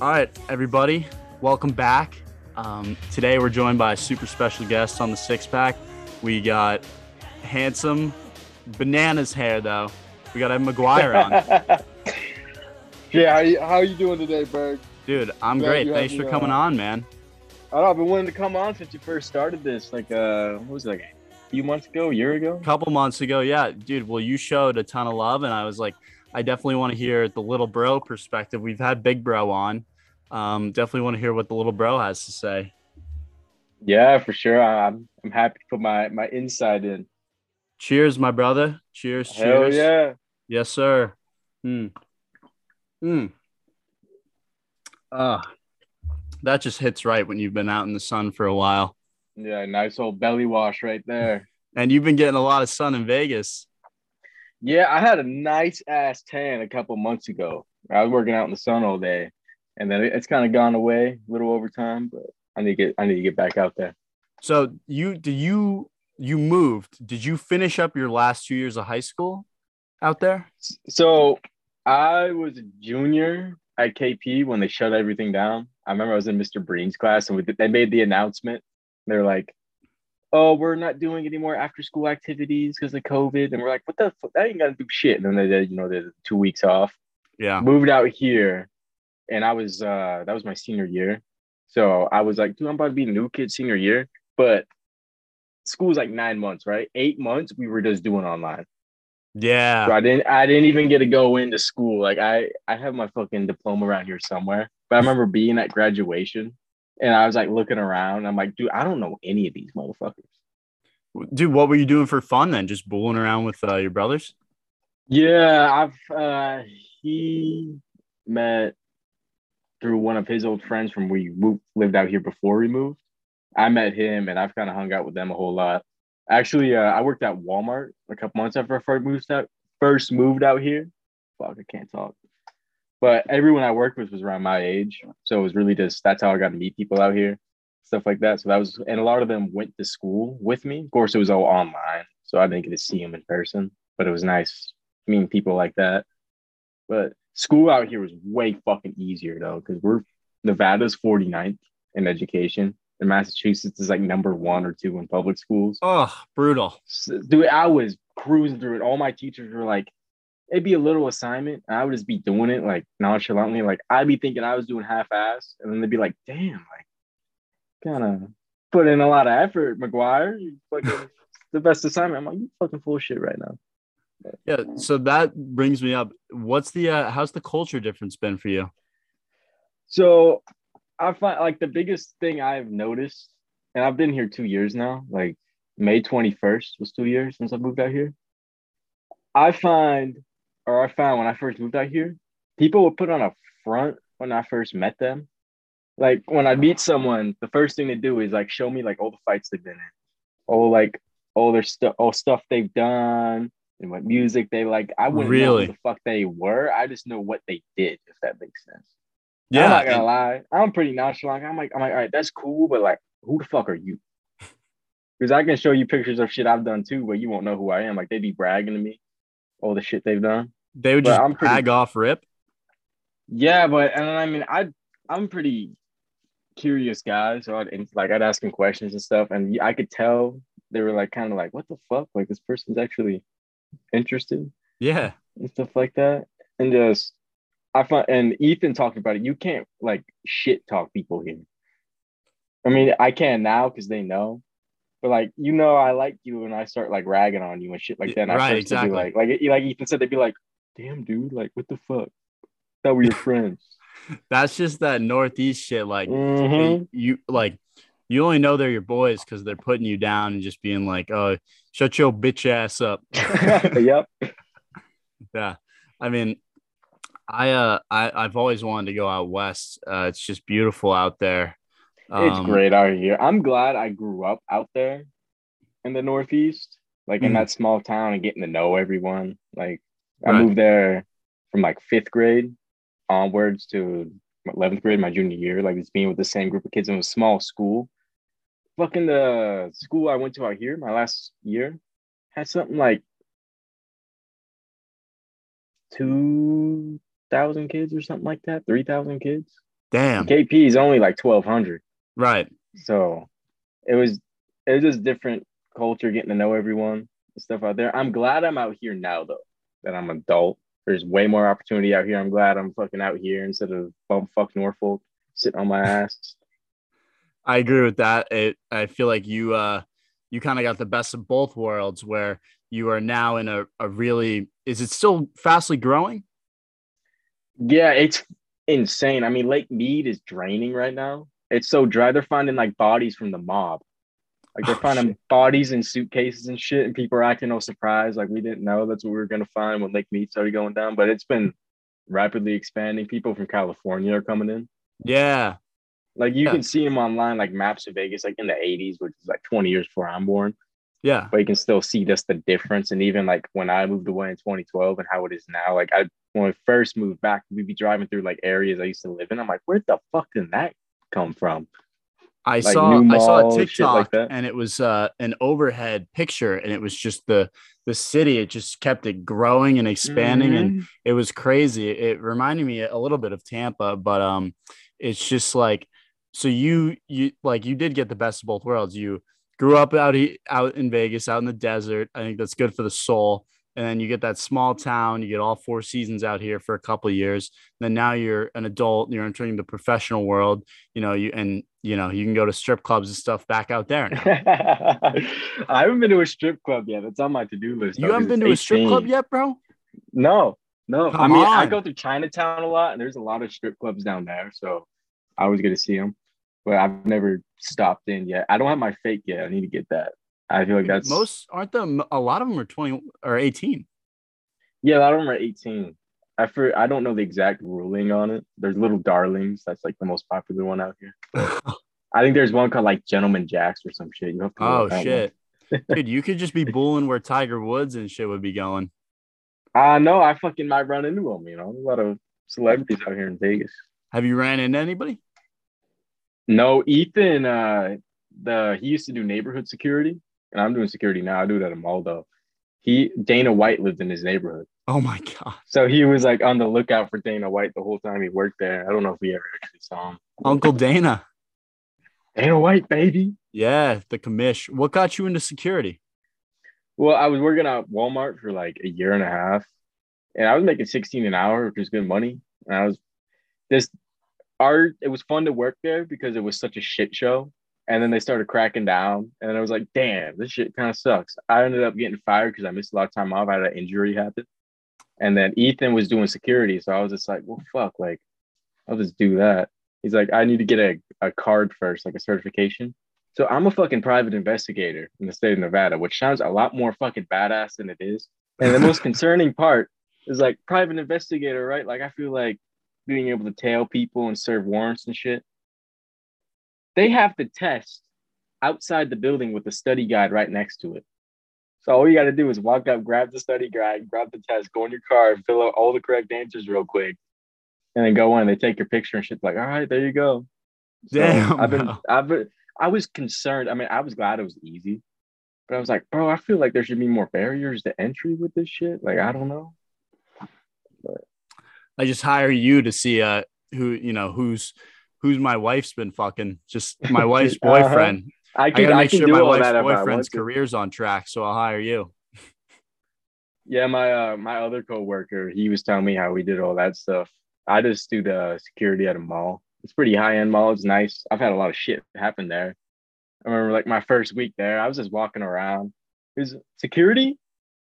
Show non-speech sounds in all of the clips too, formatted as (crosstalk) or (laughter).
All right, everybody, welcome back. Um, today we're joined by a super special guest on the six pack. We got handsome bananas hair though. We got Ed McGuire on. (laughs) yeah, how you, how you doing today, Berg? Dude, I'm Glad great. Thanks for me coming on, man. I don't know, I've been wanting to come on since you first started this. Like, uh, what was it, like a few months ago, a year ago? A couple months ago, yeah, dude. Well, you showed a ton of love, and I was like, I definitely want to hear the little bro perspective. We've had Big Bro on. Um, definitely want to hear what the little bro has to say. Yeah, for sure. I'm I'm happy to put my my insight in. Cheers, my brother. Cheers. Hell cheers. yeah. Yes, sir. Hmm. Hmm. Ah, that just hits right when you've been out in the sun for a while, Yeah, nice old belly wash right there. (laughs) and you've been getting a lot of sun in Vegas. Yeah, I had a nice ass tan a couple months ago. I was working out in the sun all day, and then it's kind of gone away a little over time. But I need to get I need to get back out there. So you did you you moved? Did you finish up your last two years of high school out there? So I was a junior at KP when they shut everything down. I remember I was in Mr. Breen's class and we, they made the announcement. They're like, "Oh, we're not doing any more after school activities because of COVID." And we're like, "What the? Fuck? That ain't gonna do shit." And then they did, you know, the two weeks off. Yeah. Moved out here, and I was uh that was my senior year. So I was like, "Dude, I'm about to be a new kid senior year," but school's like nine months, right? Eight months we were just doing online. So Yeah. I didn't I didn't even get to go into school. Like I I have my fucking diploma around here somewhere. But I remember being at graduation and I was like looking around. I'm like, dude, I don't know any of these motherfuckers. Dude, what were you doing for fun then? Just bulling around with uh, your brothers? Yeah, I've uh he met through one of his old friends from you lived out here before we moved. I met him and I've kind of hung out with them a whole lot. Actually, uh, I worked at Walmart a couple months after I first moved out first moved out here. Fuck, I can't talk. But everyone I worked with was around my age. So it was really just that's how I got to meet people out here, stuff like that. So that was and a lot of them went to school with me. Of course, it was all online. So I didn't get to see them in person, but it was nice meeting people like that. But school out here was way fucking easier though, because we're Nevada's 49th in education, and Massachusetts is like number one or two in public schools. Oh, brutal. So, dude, I was cruising through it. All my teachers were like, it'd be a little assignment, and I would just be doing it like nonchalantly. Like I'd be thinking I was doing half-ass, and then they'd be like, "Damn, like kind of put in a lot of effort, McGuire. You fucking (laughs) the best assignment." I'm like, "You fucking full shit right now." Yeah. So that brings me up. What's the uh, how's the culture difference been for you? So I find like the biggest thing I've noticed, and I've been here two years now, like May 21st was two years since I moved out here. I find, or I found when I first moved out here, people would put on a front when I first met them. Like when I meet someone, the first thing they do is like show me like all the fights they've been in, all like all their stuff, all stuff they've done, and what music they like. I wouldn't know Really? who the fuck they were. I just know what they did, if that makes sense. Yeah. I'm not gonna and- lie. I'm pretty nonchalant. I'm like, I'm like, all right, that's cool, but like, who the fuck are you? (laughs) Because I can show you pictures of shit I've done too, but you won't know who I am. Like they'd be bragging to me, all the shit they've done. they would but just I'm pretty- tag off rip. Yeah, but and I mean, I I'm pretty curious guy, so I'd and, like I'd ask him questions and stuff, and I could tell they were like kind of like, what the fuck? Like this person's actually interested. Yeah. and stuff like that. And just I find and Ethan talked about it. You can't like shit talk people here. I mean, I can now because they know. But like you know, I like you and I start like ragging on you and shit like that. And Right, be exactly. like, like like Ethan said, they'd be like, "Damn, dude, like what the fuck? That we were (laughs) friends." That's just that Northeast shit. Like Mhm. you like you only know they're your boys because they're putting you down and just being like, oh, shut your bitch ass up. (laughs) (laughs) yep. yeah. I mean, I uh I, I've always wanted to go out west. Uh it's just beautiful out there. It's Um, great out here. I'm glad I grew up out there in the Northeast, like in Mhm. that small town and getting to know everyone. Like I Right. moved there from like fifth grade onwards to 11th grade, my junior year, like just being with the same group of kids in a small school. Fucking the school I went to out here, my last year, had something like 2,000 kids or something like that, 3,000 kids. Damn. KP is only like twelve hundred. Right. So it was it was just different culture, getting to know everyone and stuff out there. I'm glad I'm out here now though, that I'm adult. There's way more opportunity out here. I'm glad I'm fucking out here instead of bum fuck Norfolk sitting on my ass. I agree with that. It, I feel like you uh you kind of got the best of both worlds where you are now in a, a really is it still fastly growing? Yeah, it's insane. I mean, Lake Mead is draining right now. It's so dry. They're finding like bodies from the mob. Like they're Oh, finding shit. bodies in suitcases and shit, and people are acting all surprised. Like we didn't know that's what we were gonna find when Lake Mead started going down. But it's been rapidly expanding. People from California are coming in. Yeah. Like you Yeah. can see them online, like maps of Vegas, like in the 80s, which is like 20 years before I'm born. Yeah. But you can still see just the difference. And even like when I moved away in 2012 and how it is now, like I when I first moved back, we'd be driving through like areas I used to live in. I'm like, where the fuck did that come from? I Like saw new I saw a TikTok like and it was uh, an overhead picture and it was just the the city. It just kept it growing and expanding and Mhm. it was crazy. It reminded me a little bit of Tampa, but um, it's just like so you you like you did get the best of both worlds. You grew up out out in Vegas, out in the desert. I think that's good for the soul. And then you get that small town. You get all four seasons out here for a couple of years. Then now you're an adult. You're entering the professional world. You know you and you know you can go to strip clubs and stuff back out there. Now. (laughs) I haven't been to a strip club yet. It's on my to-do list. You though, haven't been to a strip club yet, bro? No, no. I Come mean, I go through Chinatown a lot, and there's a lot of strip clubs down there, so I always get to see them. But I've never stopped in yet. I don't have my fake yet. I need to get that. I feel like that's Most aren't them. A lot of them are twenty or eighteen. Yeah, a lot of them are 18. I for I don't know the exact ruling on it. There's Little Darlings. That's like the most popular one out here. (laughs) I think there's one called like Gentleman Jacks or some shit. You have to. Oh shit, (laughs) dude! You could just be bulling where Tiger Woods and shit would be going. Uh no, I fucking might run into them. You know, a lot of celebrities out here in Vegas. Have you ran into anybody? No, Ethan. Uh, the he used to do neighborhood security, and I'm doing security now. I do it at a mall though. He Dana White lived in his neighborhood, Oh my god, so he was like on the lookout for Dana White the whole time he worked there. I don't know if we ever actually saw him. Uncle Dana. Dana White, baby. Yeah, the commish. What got you into security? Well, I was working at Walmart for like a year and a half, and I was making 16 an hour, which was good money. And I was just art. It was fun to work there because it was such a shit show. And then they started cracking down, and I was like, "Damn, this shit kind of sucks." I ended up getting fired because I missed a lot of time off. I had an injury happen, and then Ethan was doing security, so I was just like, "Well, fuck, like, I'll just do that." He's like, "I need to get a, a card first, like a certification." So I'm a fucking private investigator in the state of Nevada, which sounds a lot more fucking badass than it is. And the most (laughs) concerning part is like private investigator, right? Like I feel like being able to tail people and serve warrants and shit. They have to test outside the building with a study guide right next to it. So all you got to do is walk up, grab the study guide, grab the test, go in your car, fill out all the correct answers real quick, and then go in. They take your picture and shit. Like, all right, there you go. So Damn, I've been. I've been, I was concerned. I mean, I was glad it was easy, but I was like, bro, I feel like there should be more barriers to entry with this shit. Like, I don't know. I just hire you to see uh who you know who's who's my wife's been fucking. Just my (laughs) wife's Uh-huh. boyfriend. I I gotta I make can sure do my wife's I boyfriend's career's on track, so I'll hire you. (laughs) Yeah, my uh, my other coworker, he was telling me how we did all that stuff. I just do the security at a mall. It's pretty high end mall. It's nice. I've had a lot of shit happen there. I remember like my first week there, I was just walking around. Is security?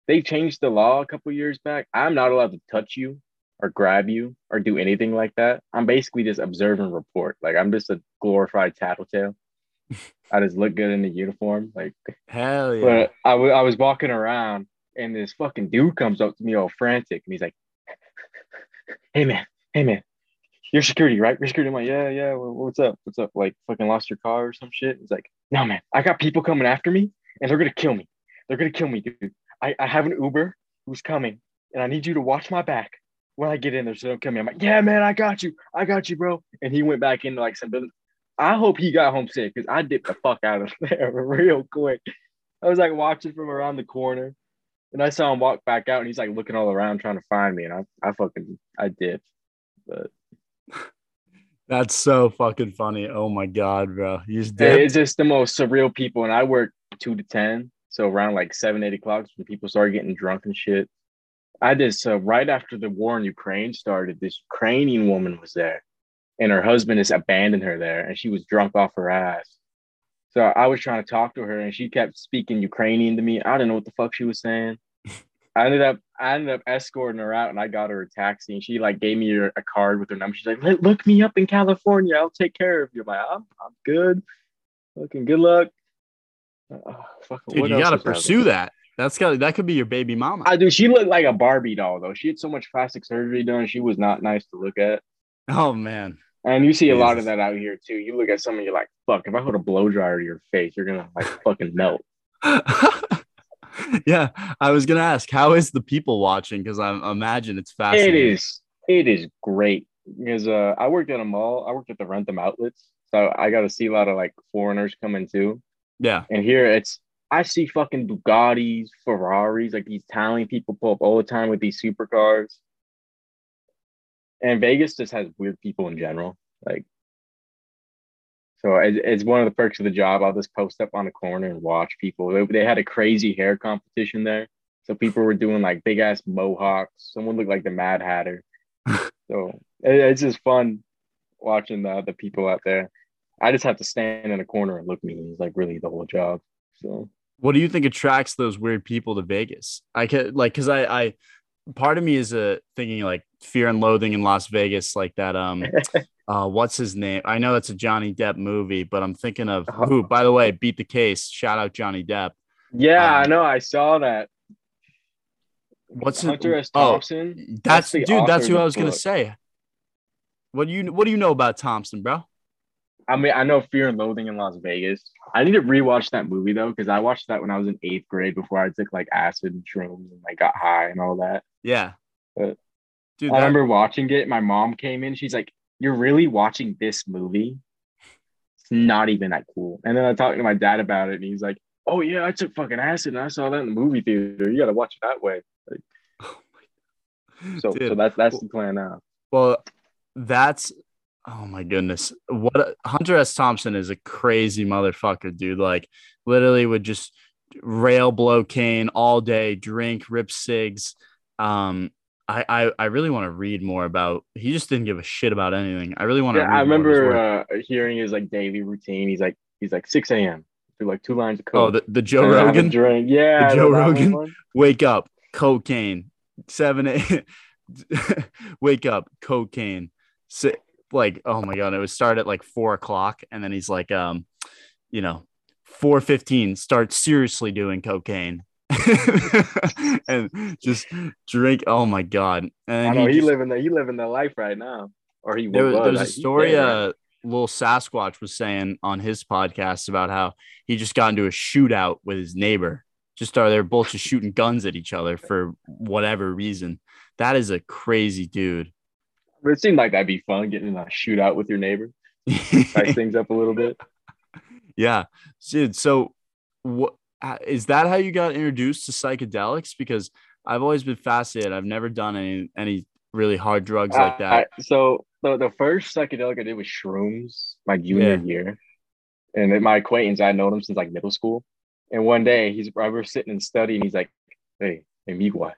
They changed the law a couple years back. I'm not allowed to touch you or grab you or do anything like that. I'm basically just observe and report. Like I'm just a glorified tattletale. (laughs) I just look good in the uniform. Like Hell yeah. but I wa- I was walking around and this fucking dude comes up to me all frantic and he's like, (laughs) Hey man, hey man, you're security, right? You're security. I'm like, yeah, yeah. wha- What's up? What's up? Like fucking lost your car or some shit? He's like, no man, I got people coming after me and they're gonna kill me. They're gonna kill me, dude. I, I have an Uber who's coming and I need you to watch my back when I get in there so don't kill me. I'm like, yeah, man, I got you. I got you, bro. And he went back into like some building. I hope he got home safe because I dipped the fuck out of (laughs) there real quick. I was like watching from around the corner and I saw him walk back out and he's like looking all around trying to find me. And I, I fucking, I dipped. But (laughs) That's so fucking funny. Oh my god, bro. You just Yeah, did. It's just the most surreal people. And I work two to ten. So around like seven, eight o'clock when people start getting drunk and shit. I did so right after the war in Ukraine started, this Ukrainian woman was there. And her husband has abandoned her there and she was drunk off her ass. So I was trying to talk to her and she kept speaking Ukrainian to me. I didn't know what the fuck she was saying. (laughs) I ended up I ended up escorting her out and I got her a taxi and she like gave me a, a card with her number. She's like, "Look- me up in California. I'll take care of you. I'm like, I'm, I'm good. Looking good luck. Uh, fuck, Dude, you out there? pursue that. That's got that could be your baby mama. I do. She looked like a Barbie doll though. She had so much plastic surgery done. She was not nice to look at. oh man. And you see a lot of that out here too. You look at someone, you're like, fuck, if I hold a blow dryer to your face, you're gonna like (laughs) fucking melt. yeah, I was gonna ask, how is the people watching? Because I imagine it's It fascinating. is it is great. Because uh I worked at a mall, I worked at the Rent Wrentham outlets. So I got to see a lot of like foreigners coming too. Yeah, And here it's I see fucking Bugattis, Ferraris, like these Italian people pull up all the time with these supercars. And Vegas just has weird people in general. Like, so it, it's one of the perks of the job. I'll just post up on the corner and watch people. They, they had a crazy hair competition there. So people were doing like big ass mohawks. Someone looked like the Mad Hatter. (laughs) so it, it's just fun watching the, the people out there. I just have to stand in a corner and look mean. It's like really the whole job. So what do you think attracts those weird people to Vegas? I could like because I I part of me is uh, thinking like Fear and Loathing in Las Vegas, like that. Um, (laughs) uh, what's his name? I know that's a Johnny Depp movie, but I'm thinking of Uh-huh. who. By the way, beat the case. Shout out Johnny Depp. yeah, I Um, know. I saw that. What's Hunter it? S. Oh, Thompson? that's the dude. That's who I was gonna book. say. What do you What do you know about Thompson, bro? I mean, I know Fear and Loathing in Las Vegas. I need to rewatch that movie though, because I watched that when I was in eighth grade before I took like acid and shrooms and like got high and all that. Yeah, Uh, dude. I that- remember watching it. My mom came in. She's like, "You're really watching this movie? It's not even that cool." And then I talked to my dad about it, and he's like, "Oh yeah, I took fucking acid and I saw that in the movie theater. You got to watch it that way." Like, (laughs) so, Dude, so that's that's the plan now. Well, that's oh my goodness. What a, Hunter S. Thompson is a crazy motherfucker, dude. Like literally would just rail blow cane all day, drink, rip cigs. Um, I I, I really want to read more about. He just didn't give a shit about anything. I really want to. Yeah, I remember uh, hearing his like daily routine. He's like, he's like 6 a.m. do like two lines of coke. oh, the, the Joe and then have a Rogan. drink. Yeah, The Joe Rogan? one. Wake up, cocaine. Seven a. (laughs) Wake up, cocaine. Si- like oh my god, it was start at like four o'clock, and then he's like, um, you know, four fifteen. Start seriously doing cocaine. (laughs) and just drink. Oh my god! And I know he, just- living the he living the life right now, or he there was, there was I- a story uh little sasquatch was saying on his podcast about how he just got into a shootout with his neighbor just are they were both just shooting guns at each other for whatever reason that is a crazy dude But it seemed like that'd be fun getting in a shootout with your neighbor, spice things up a little bit. (laughs) yeah dude so what is that how you got introduced to psychedelics because i've always been fascinated i've never done any any really hard drugs like that Uh, so the, the first psychedelic I did was shrooms my junior Yeah. year, and my acquaintance I known him since like middle school. And one day he's I was sitting in study and he's like, "Hey, hey, Miguel,"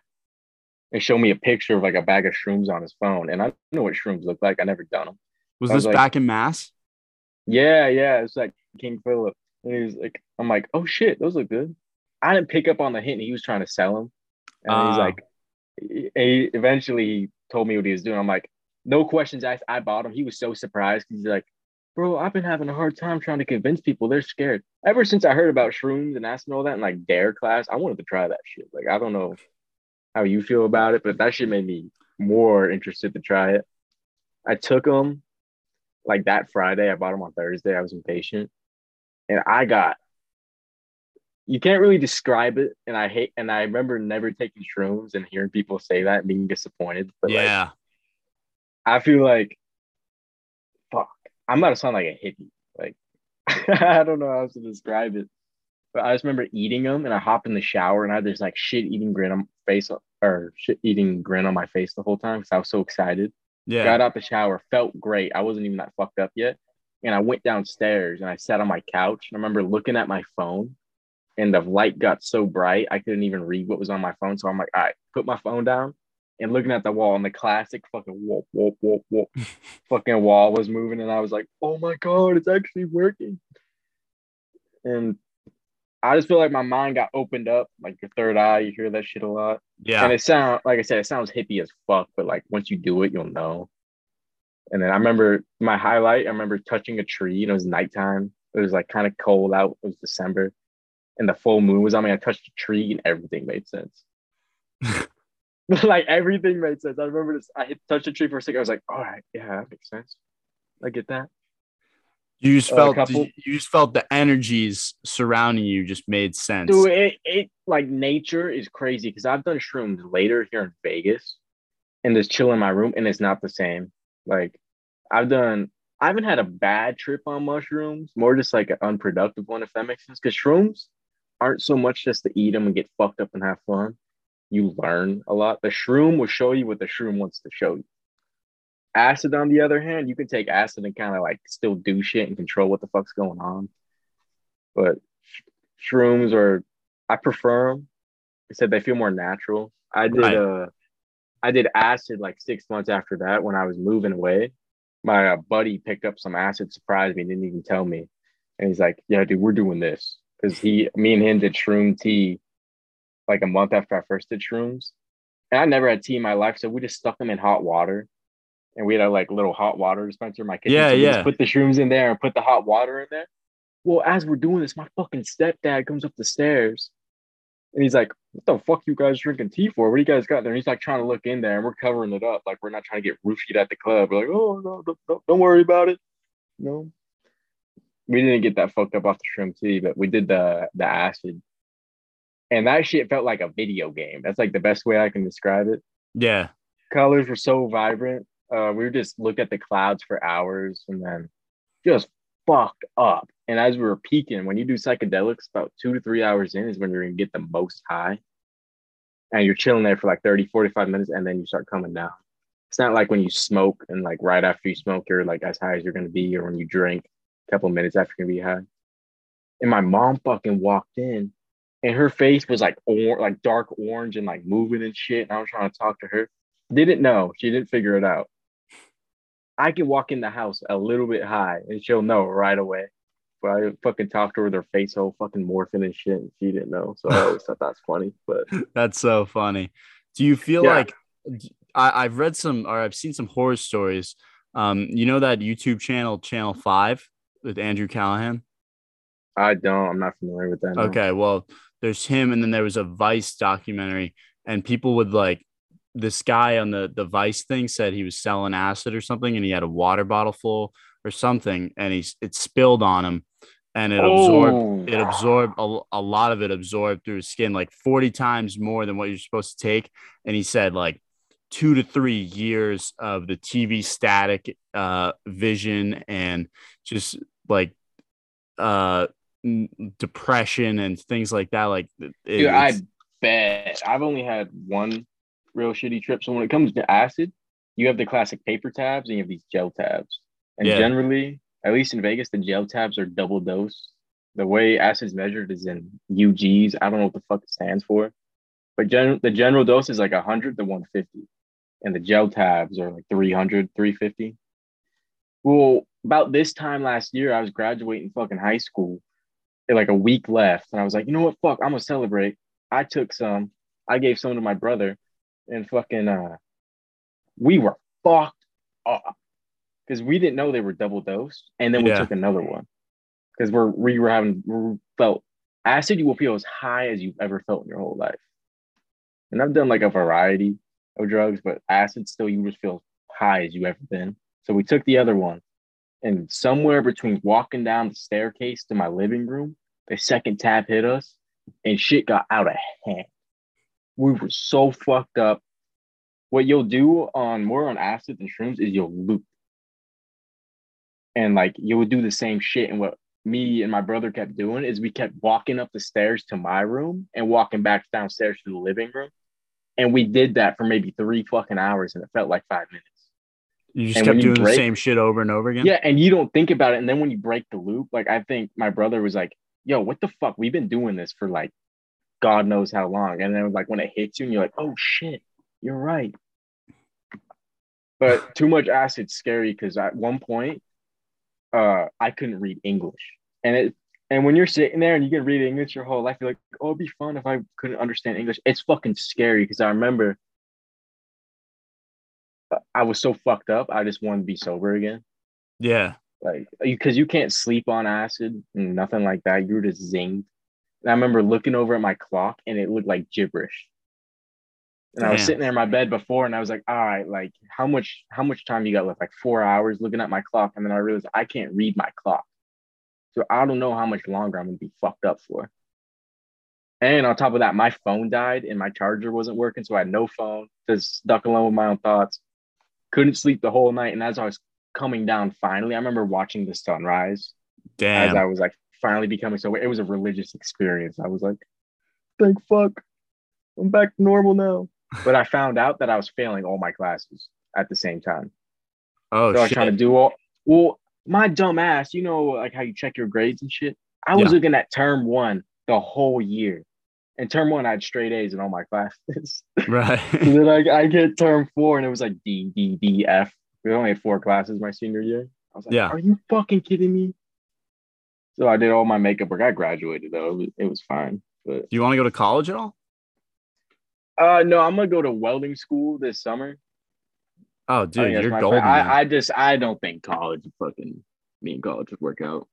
and showed me a picture of like a bag of shrooms on his phone. And I don't know what shrooms look like. I never done them. was was this like- back in mass Yeah, yeah, it's like King Philip. And he was like, I'm like, oh shit, those look good. I didn't pick up on the hint he was trying to sell them. And he's Ah. like, he, eventually he told me what he was doing. I'm like, no questions asked. I bought him. He was so surprised. He's like, bro, I've been having a hard time trying to convince people. They're scared. Ever since I heard about shrooms and acid and all that in like dare class, I wanted to try that shit. Like, I don't know how you feel about it, but that shit made me more interested to try it. I took them like that Friday. I bought them on Thursday. I was impatient, and I got. You can't really describe it, and I hate. And I remember never taking shrooms and hearing people say that and being disappointed. But like, yeah I feel like, fuck, I'm about to sound like a hippie. Like, (laughs) I don't know how else to describe it. But I just remember eating them, and I hop in the shower, and I had this like shit eating grin on my face, or shit eating grin on my face the whole time because I was so excited. Yeah. Got out the shower, felt great. I wasn't even that fucked up yet. And I went downstairs and I sat on my couch. And I remember looking at my phone and the light got so bright I couldn't even read what was on my phone. So I'm like, all right, put my phone down and looking at the wall and the classic fucking whoop, whoop, whoop, whoop, (laughs) fucking wall was moving. And I was like, oh my God, it's actually working. And I just feel like my mind got opened up, like your third eye. You hear that shit a lot. Yeah. And it sound like I said, it sounds hippie as fuck, but like once you do it, you'll know. And then I remember my highlight, I remember touching a tree and it was nighttime. It was like kind of cold out. It was December. And the full moon was on me. I touched a tree and everything made sense. (laughs) (laughs) like everything made sense. I remember this. I hit touched a tree for a second. I was like, all right, yeah, that makes sense. I get that. You just felt couple- you just felt the energies surrounding you just made sense. Dude, it, it like nature is crazy because I've done shrooms later here in Vegas and just chill in my room and it's not the same. Like I've done, I haven't had a bad trip on mushrooms, more just like an unproductive one, if that makes sense. Because shrooms aren't so much just to eat them and get fucked up and have fun. You learn a lot. The shroom will show you what the shroom wants to show you. Acid, on the other hand, you can take acid and kind of like still do shit and control what the fuck's going on. But shrooms are, I prefer them. I said they feel more natural. I did Right. uh, I did acid like six months after that when I was moving away. My uh, buddy picked up some acid, surprised me, didn't even tell me, and he's like, "Yeah, dude, we're doing this." Because he, me and him did shroom tea like a month after I first did shrooms, and I never had tea in my life, so we just stuck them in hot water, and we had a like little hot water dispenser in my kitchen. Yeah, so yeah. put the shrooms in there and put the hot water in there. Well, as we're doing this, my fucking stepdad comes up the stairs, and he's like, "What the fuck you guys drinking tea for? What do you guys got there?" And he's like trying to look in there, and we're covering it up, like we're not trying to get roofied at the club. We're like, "Oh no, don't, don't, don't worry about it." No, we didn't get that fucked up off the shrimp tea, but we did the the acid, and that shit felt like a video game. That's like the best way I can describe it. Yeah. Colors were so vibrant. Uh, we would just looked at the clouds for hours, and then just fucked up. And as we were peaking, when you do psychedelics, about two to three hours in is when you're gonna get the most high. And you're chilling there for like 30, 45 minutes, and then you start coming down. It's not like when you smoke and like right after you smoke, you're like as high as you're gonna be, or when you drink a couple minutes after you're gonna be high. And my mom fucking walked in and her face was like or like dark orange and like moving and shit. And I was trying to talk to her. Didn't know. She didn't figure it out. I can walk in the house a little bit high and she'll know right away. But I fucking talked to her with her face all fucking morphing and shit. And she didn't know. So I always thought that's funny. But (laughs) That's so funny. Do you feel Yeah. like I, I've read some or I've seen some horror stories? Um, you know that YouTube channel, Channel Five, with Andrew Callaghan. I don't. I'm not familiar with that. no. Okay, well, there's him, and then there was a Vice documentary, and people would like this guy on the the Vice thing said he was selling acid or something, and he had a water bottle full or something, and he it spilled on him, and it absorbed Oh. it absorbed a, a lot of it absorbed through his skin, like 40 times more than what you're supposed to take, and he said like two to three years of the TV static uh vision and just like uh n- depression and things like that like it- Dude, I bet. I've only had one real shitty trip. So when it comes to acid, you have the classic paper tabs and you have these gel tabs. And Yeah. generally, at least in Vegas, the gel tabs are double dose. The way acid's measured is in UGs. I don't know what the fuck it stands for. But gen- the general dose is like 100 to 150. And the gel tabs are like 300, 350. Well, about this time last year, I was graduating fucking high school. Like a week left. And I was like, you know what? Fuck, I'm gonna celebrate. I took some. I gave some to my brother. And fucking uh we were fucked up. Because we didn't know they were double dosed. And then we Yeah. took another one. Because we're we were having we felt acid you will feel as high as you've ever felt in your whole life. And I've done like a variety of drugs, but acid still you just feel high as you ever been. So we took the other one. And somewhere between walking down the staircase to my living room, the second tab hit us and shit got out of hand. We were so fucked up. What you'll do on more on acid than shrooms is you'll loop. And like you would do the same shit. And what me and my brother kept doing is we kept walking up the stairs to my room and walking back downstairs to the living room. And we did that for maybe three fucking hours and it felt like five minutes. You just And kept doing the same shit over and over again. Yeah, and you don't think about it. And then when you break the loop, like I think my brother was like, yo, what the fuck? We've been doing this for like God knows how long. And then like when it hits you and you're like, oh shit, you're right. But (laughs) too much acid's scary because at one point, uh, I couldn't read English. And it and when you're sitting there and you can read English your whole life, you're like, oh, it'd be fun if I couldn't understand English. It's fucking scary because I remember I was so fucked up. I just wanted to be sober again Yeah. like because you can't sleep on acid and nothing like that. You're just zinged. And I remember looking over at my clock and it looked like gibberish. And I was sitting there in my bed before and I was like, all right, like how much how much time you got left? Like four hours looking at my clock. And then I realized I can't read my clock. So I don't know how much longer I'm gonna be fucked up for. And on top of that, my phone died and my charger wasn't working. So I had no phone, just stuck alone with my own thoughts. Couldn't sleep the whole night. And as I was coming down finally, I remember watching the sunrise Damn. as I was like finally becoming so it was a religious experience. I was like, thank fuck. I'm back to normal now. But I found out that I was failing all my classes at the same time. Oh so I was trying to do all well, my dumb ass, you know, like how you check your grades and shit. I was Yeah. looking at term one the whole year. And term one, I had straight A's in all my classes. (laughs) right. and then I, I get term four and it was like D, D, D, F. We only had four classes my senior year. I was like, Yeah. are you fucking kidding me? So I did all my makeup work. I graduated though. It was, it was fine. But Do you want to go to college at all? uh no, I'm gonna go to welding school this summer. Oh, dude, you're golden. I, I just I don't think college fucking me and college would work out.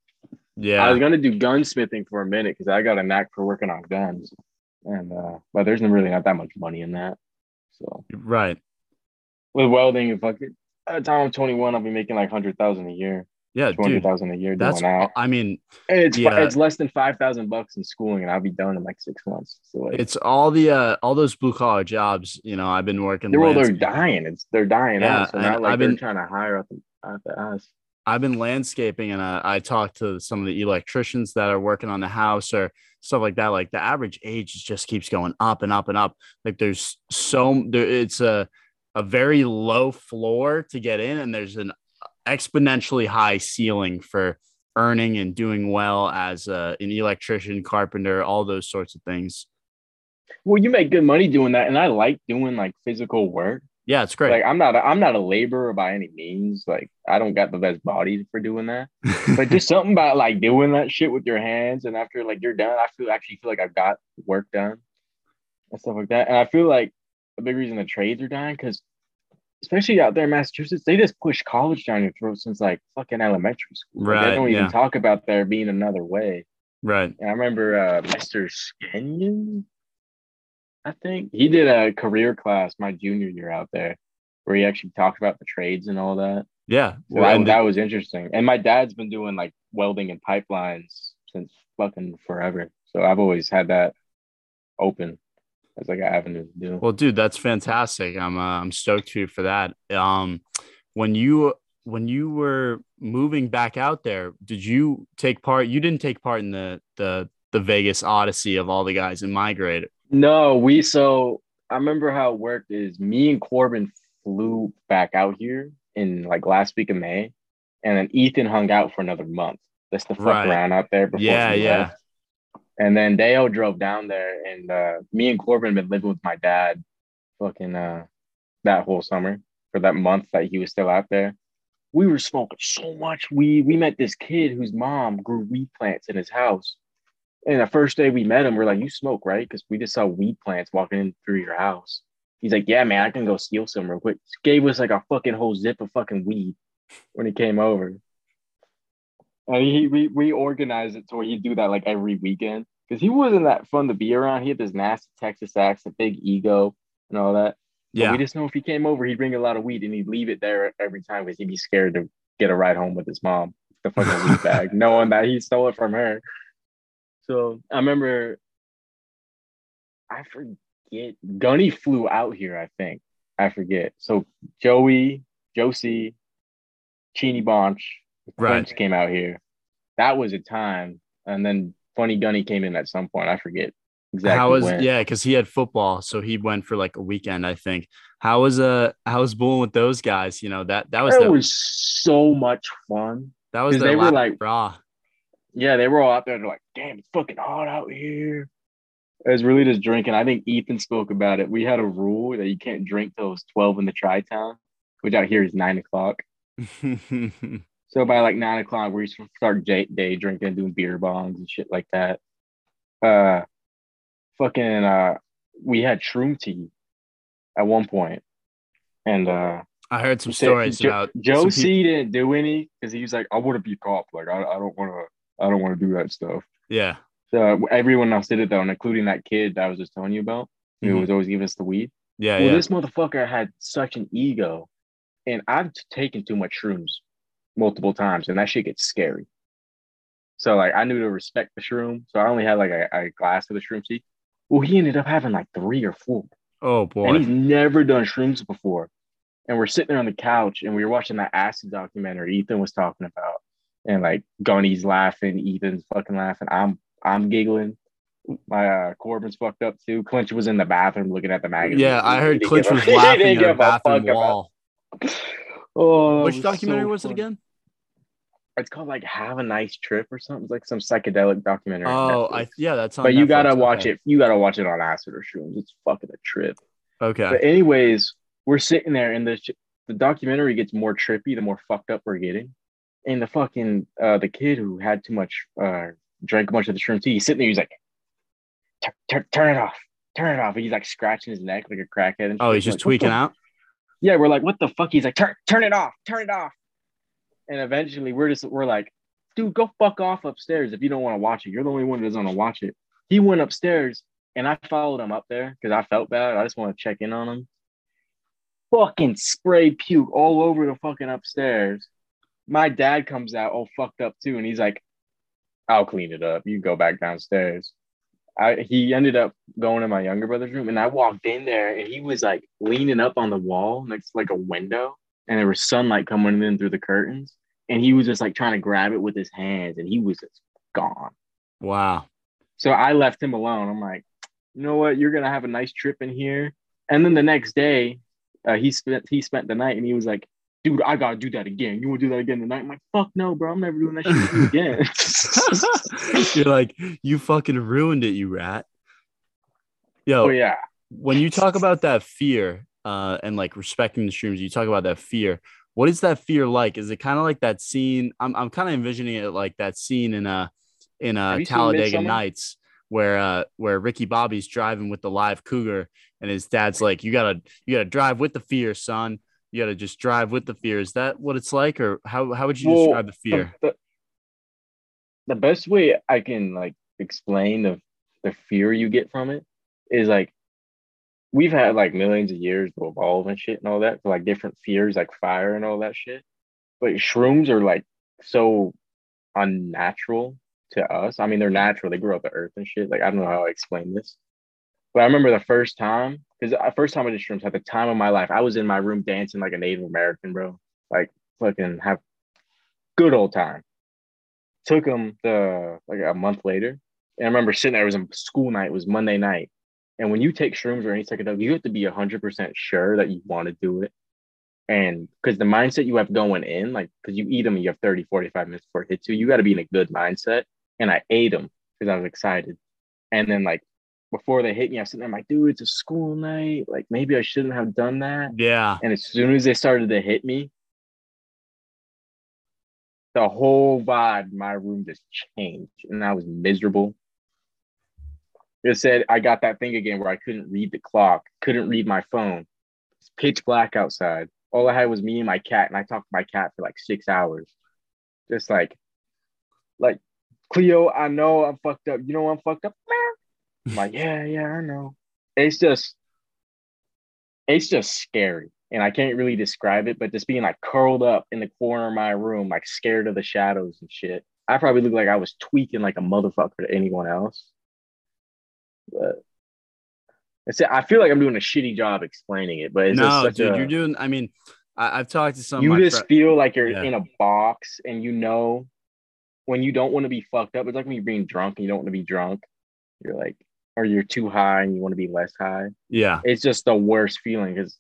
Yeah, I was gonna do gunsmithing for a minute because I got a knack for working on guns. And uh but there's really not that much money in that. So Right. with welding, if I could by the time I'm 21, I'll be making like hundred thousand a year, Yeah, two hundred thousand a year That's. doing that. I mean, it's Yeah. it's less than five thousand bucks in schooling, and I'll be done in like six months. So like, it's all the uh all those blue collar jobs. You know, I've been working. they're well, they're dying. It's they're dying Yeah, out. So now like I've been- trying to hire the out the ass. I've been landscaping and uh, I talked to some of the electricians that are working on the house or stuff like that. Like the average age just keeps going up and up and up. Like there's so there, it's a a very low floor to get in, and there's an exponentially high ceiling for earning and doing well as a, an electrician, carpenter, all those sorts of things. Well, you make good money doing that, and I like doing like physical work. Yeah, it's great. Like I'm not a, I'm not a laborer by any means. Like I don't got the best body for doing that. (laughs) But just something about like doing that shit with your hands, and after like you're done, I feel actually feel like I've got work done and stuff like that. And I feel like a big reason the trades are dying because, especially out there in Massachusetts, they just push college down your throat since like fucking elementary school. Like, Right, they don't even talk about there being another way. right. And I remember uh, Mr. Skenyon, I think he did a career class my junior year out there, where he actually talked about the trades and all that. Yeah. Well, that, that was interesting. And my dad's been doing like welding and pipelines since fucking forever. So I've always had that open as like an avenue to do. Well, dude, that's fantastic. I'm uh, I'm stoked for you for that. Um, when you when you were moving back out there, did you take part? You didn't take part in the the the Vegas Odyssey of all the guys in my grade. No, we so I remember how it worked is me and Corbin flew back out here in like last week of May, and then Ethan hung out for another month. That's the fuck Right. around out there before Yeah, yeah. left. And then Dale drove down there, and uh, me and Corbin had been living with my dad, fucking uh, that whole summer for that month that he was still out there. We were smoking so much weed. We met this kid whose mom grew weed plants in his house. And the first day we met him, we're like, "You smoke, right?" Because we just saw weed plants walking in through your house. He's like, "Yeah, man, I can go steal some real quick." Gave us like a fucking whole zip of fucking weed when he came over. And he we we organized it to where he'd do that like every weekend because he wasn't that fun to be around. He had this nasty Texas accent, big ego, and all that. But Yeah, we just know if he came over, he'd bring a lot of weed and he'd leave it there every time because he'd be scared to get a ride home with his mom, the fucking (laughs) weed bag, knowing that he stole it from her. So I remember, I forget, Gunny flew out here, I think. I forget. So Joey, Josie, Cheeny Bonch, Right. Quince came out here. That was a time. And then Funny Gunny came in at some point. I forget exactly how was when. yeah? Because he had football, so he went for like a weekend, I think. How was uh how was bowling with those guys? You know that that was It the, was so much fun. that was they were like- raw. Yeah, they were all out there. They're like, damn, it's fucking hot out here. It was really just drinking. I think Ethan spoke about it. We had a rule that you can't drink till it's 12 in the Tri Town, which out here is nine o'clock. (laughs) So by like nine o'clock, we start day, day drinking, doing beer bongs and shit like that. Uh, fucking, uh, we had shroom tea at one point, and uh, I heard some stories about Joe some C didn't do any because he was like, I want to be cop. Like, I, I don't want to, I don't want to do that stuff. Yeah. So everyone else did it though, and including that kid that I was just telling you about, who Mhm. was always giving us the weed. Yeah. Well, yeah. this motherfucker had such an ego, and I've taken too much shrooms multiple times, and that shit gets scary. So like, I knew to respect the shroom, so I only had like a, a glass of the shroom tea. Well, he ended up having like three or four, oh boy. And he's never done shrooms before. And we're sitting there on the couch, and we were watching that acid documentary Ethan was talking about, and like Gunny's laughing, Ethan's fucking laughing, I'm I'm giggling. My uh, Corbin's fucked up too. Clinch was in the bathroom looking at the magazine. Yeah, I heard Clinch was (laughs) laughing at a bathroom fuck about- wall. (laughs) Oh, Which documentary so was it again? It's called like Have a Nice Trip or something. It's like some psychedelic documentary. Oh, I yeah, that's on. but you gotta watch okay. it. You gotta watch it on acid or shrooms. It's fucking a trip. Okay. But anyways, we're sitting there, and the the documentary gets more trippy the more fucked up we're getting. And the fucking uh, the kid who had too much, uh, drank a bunch of the shroom tea. He's sitting there. He's like, "Tur- tur- "Turn it off, turn it off." And he's like scratching his neck like a crackhead. And Oh, he's just Like, tweaking out. yeah, we're like, what the fuck? He's like, turn, turn it off, turn it off. And eventually, we're just, we're like, dude, go fuck off upstairs if you don't want to watch it. You're the only one that doesn't want to watch it. He went upstairs, and I followed him up there because I felt bad. I just want to check in on him. Fucking spray puke all over the fucking upstairs. My dad comes out all fucked up too, and he's like, "I'll clean it up. You go back downstairs." I, he ended up going to my younger brother's room, and I walked in there, and he was like leaning up on the wall next to like a window, and there was sunlight coming in through the curtains, and he was just like trying to grab it with his hands, and he was just gone. Wow. So I left him alone. I'm like, you know what? You're gonna have a nice trip in here. And then the next day, uh, he spent he spent the night, and he was like, dude, I gotta do that again. You want to do that again tonight? I'm like, fuck no, bro. I'm never doing that shit (laughs) again. (laughs) You're like, you fucking ruined it, you rat. Yo, oh yeah. when you talk about that fear uh, and like respecting the streams, you talk about that fear. What is that fear like? Is it kind of like that scene? I'm, I'm kind of envisioning it like that scene in uh in uh seen Talladega Nights where uh where Ricky Bobby's driving with the live cougar and his dad's like, you gotta you gotta drive with the fear, son. You gotta just drive with the fear. Is that what it's like, or how how would you Well, describe the fear? The, the best way I can like explain the the fear you get from it is like we've had like millions of years to evolve and shit and all that for like different fears like fire and all that shit. But shrooms are like so unnatural to us. I mean, they're natural. They grow up the earth and shit. Like I don't know how I explain this. But I remember the first time, because the first time I did shrooms at the time of my life, I was in my room dancing like a Native American, bro. Like fucking have good old time. Took them the like a month later, and I remember sitting there. It was a school night. It was Monday night, and when you take shrooms or any psychedelic, you have to be hundred percent sure that you want to do it, and because the mindset you have going in, like because you eat them, and you have 30, 45 minutes before it hits you. You got to be in a good mindset. And I ate them because I was excited, and then like before they hit me, I was sitting there, I'm like, dude, it's a school night. Like maybe I shouldn't have done that. Yeah. And as soon as they started to hit me, the whole vibe in my room just changed. And I was miserable. It said I got that thing again where I couldn't read the clock, couldn't read my phone. It's pitch black outside. All I had was me and my cat, and I talked to my cat for like six hours. Just like, like, Cleo, I know I'm fucked up. You know I'm fucked up? I'm like, (laughs) yeah, yeah, I know. It's just, it's just scary. And I can't really describe it, but just being like curled up in the corner of my room, like scared of the shadows and shit. I probably look like I was tweaking like a motherfucker to anyone else. But it's, I feel like I'm doing a shitty job explaining it, but it's No, such dude, a, you're doing. I mean, I, I've talked to some. you just fri- feel like you're Yeah. in a box and you know when you don't want to be fucked up. It's like when you're being drunk and you don't want to be drunk. You're like, or you're too high and you want to be less high. Yeah. It's just the worst feeling because,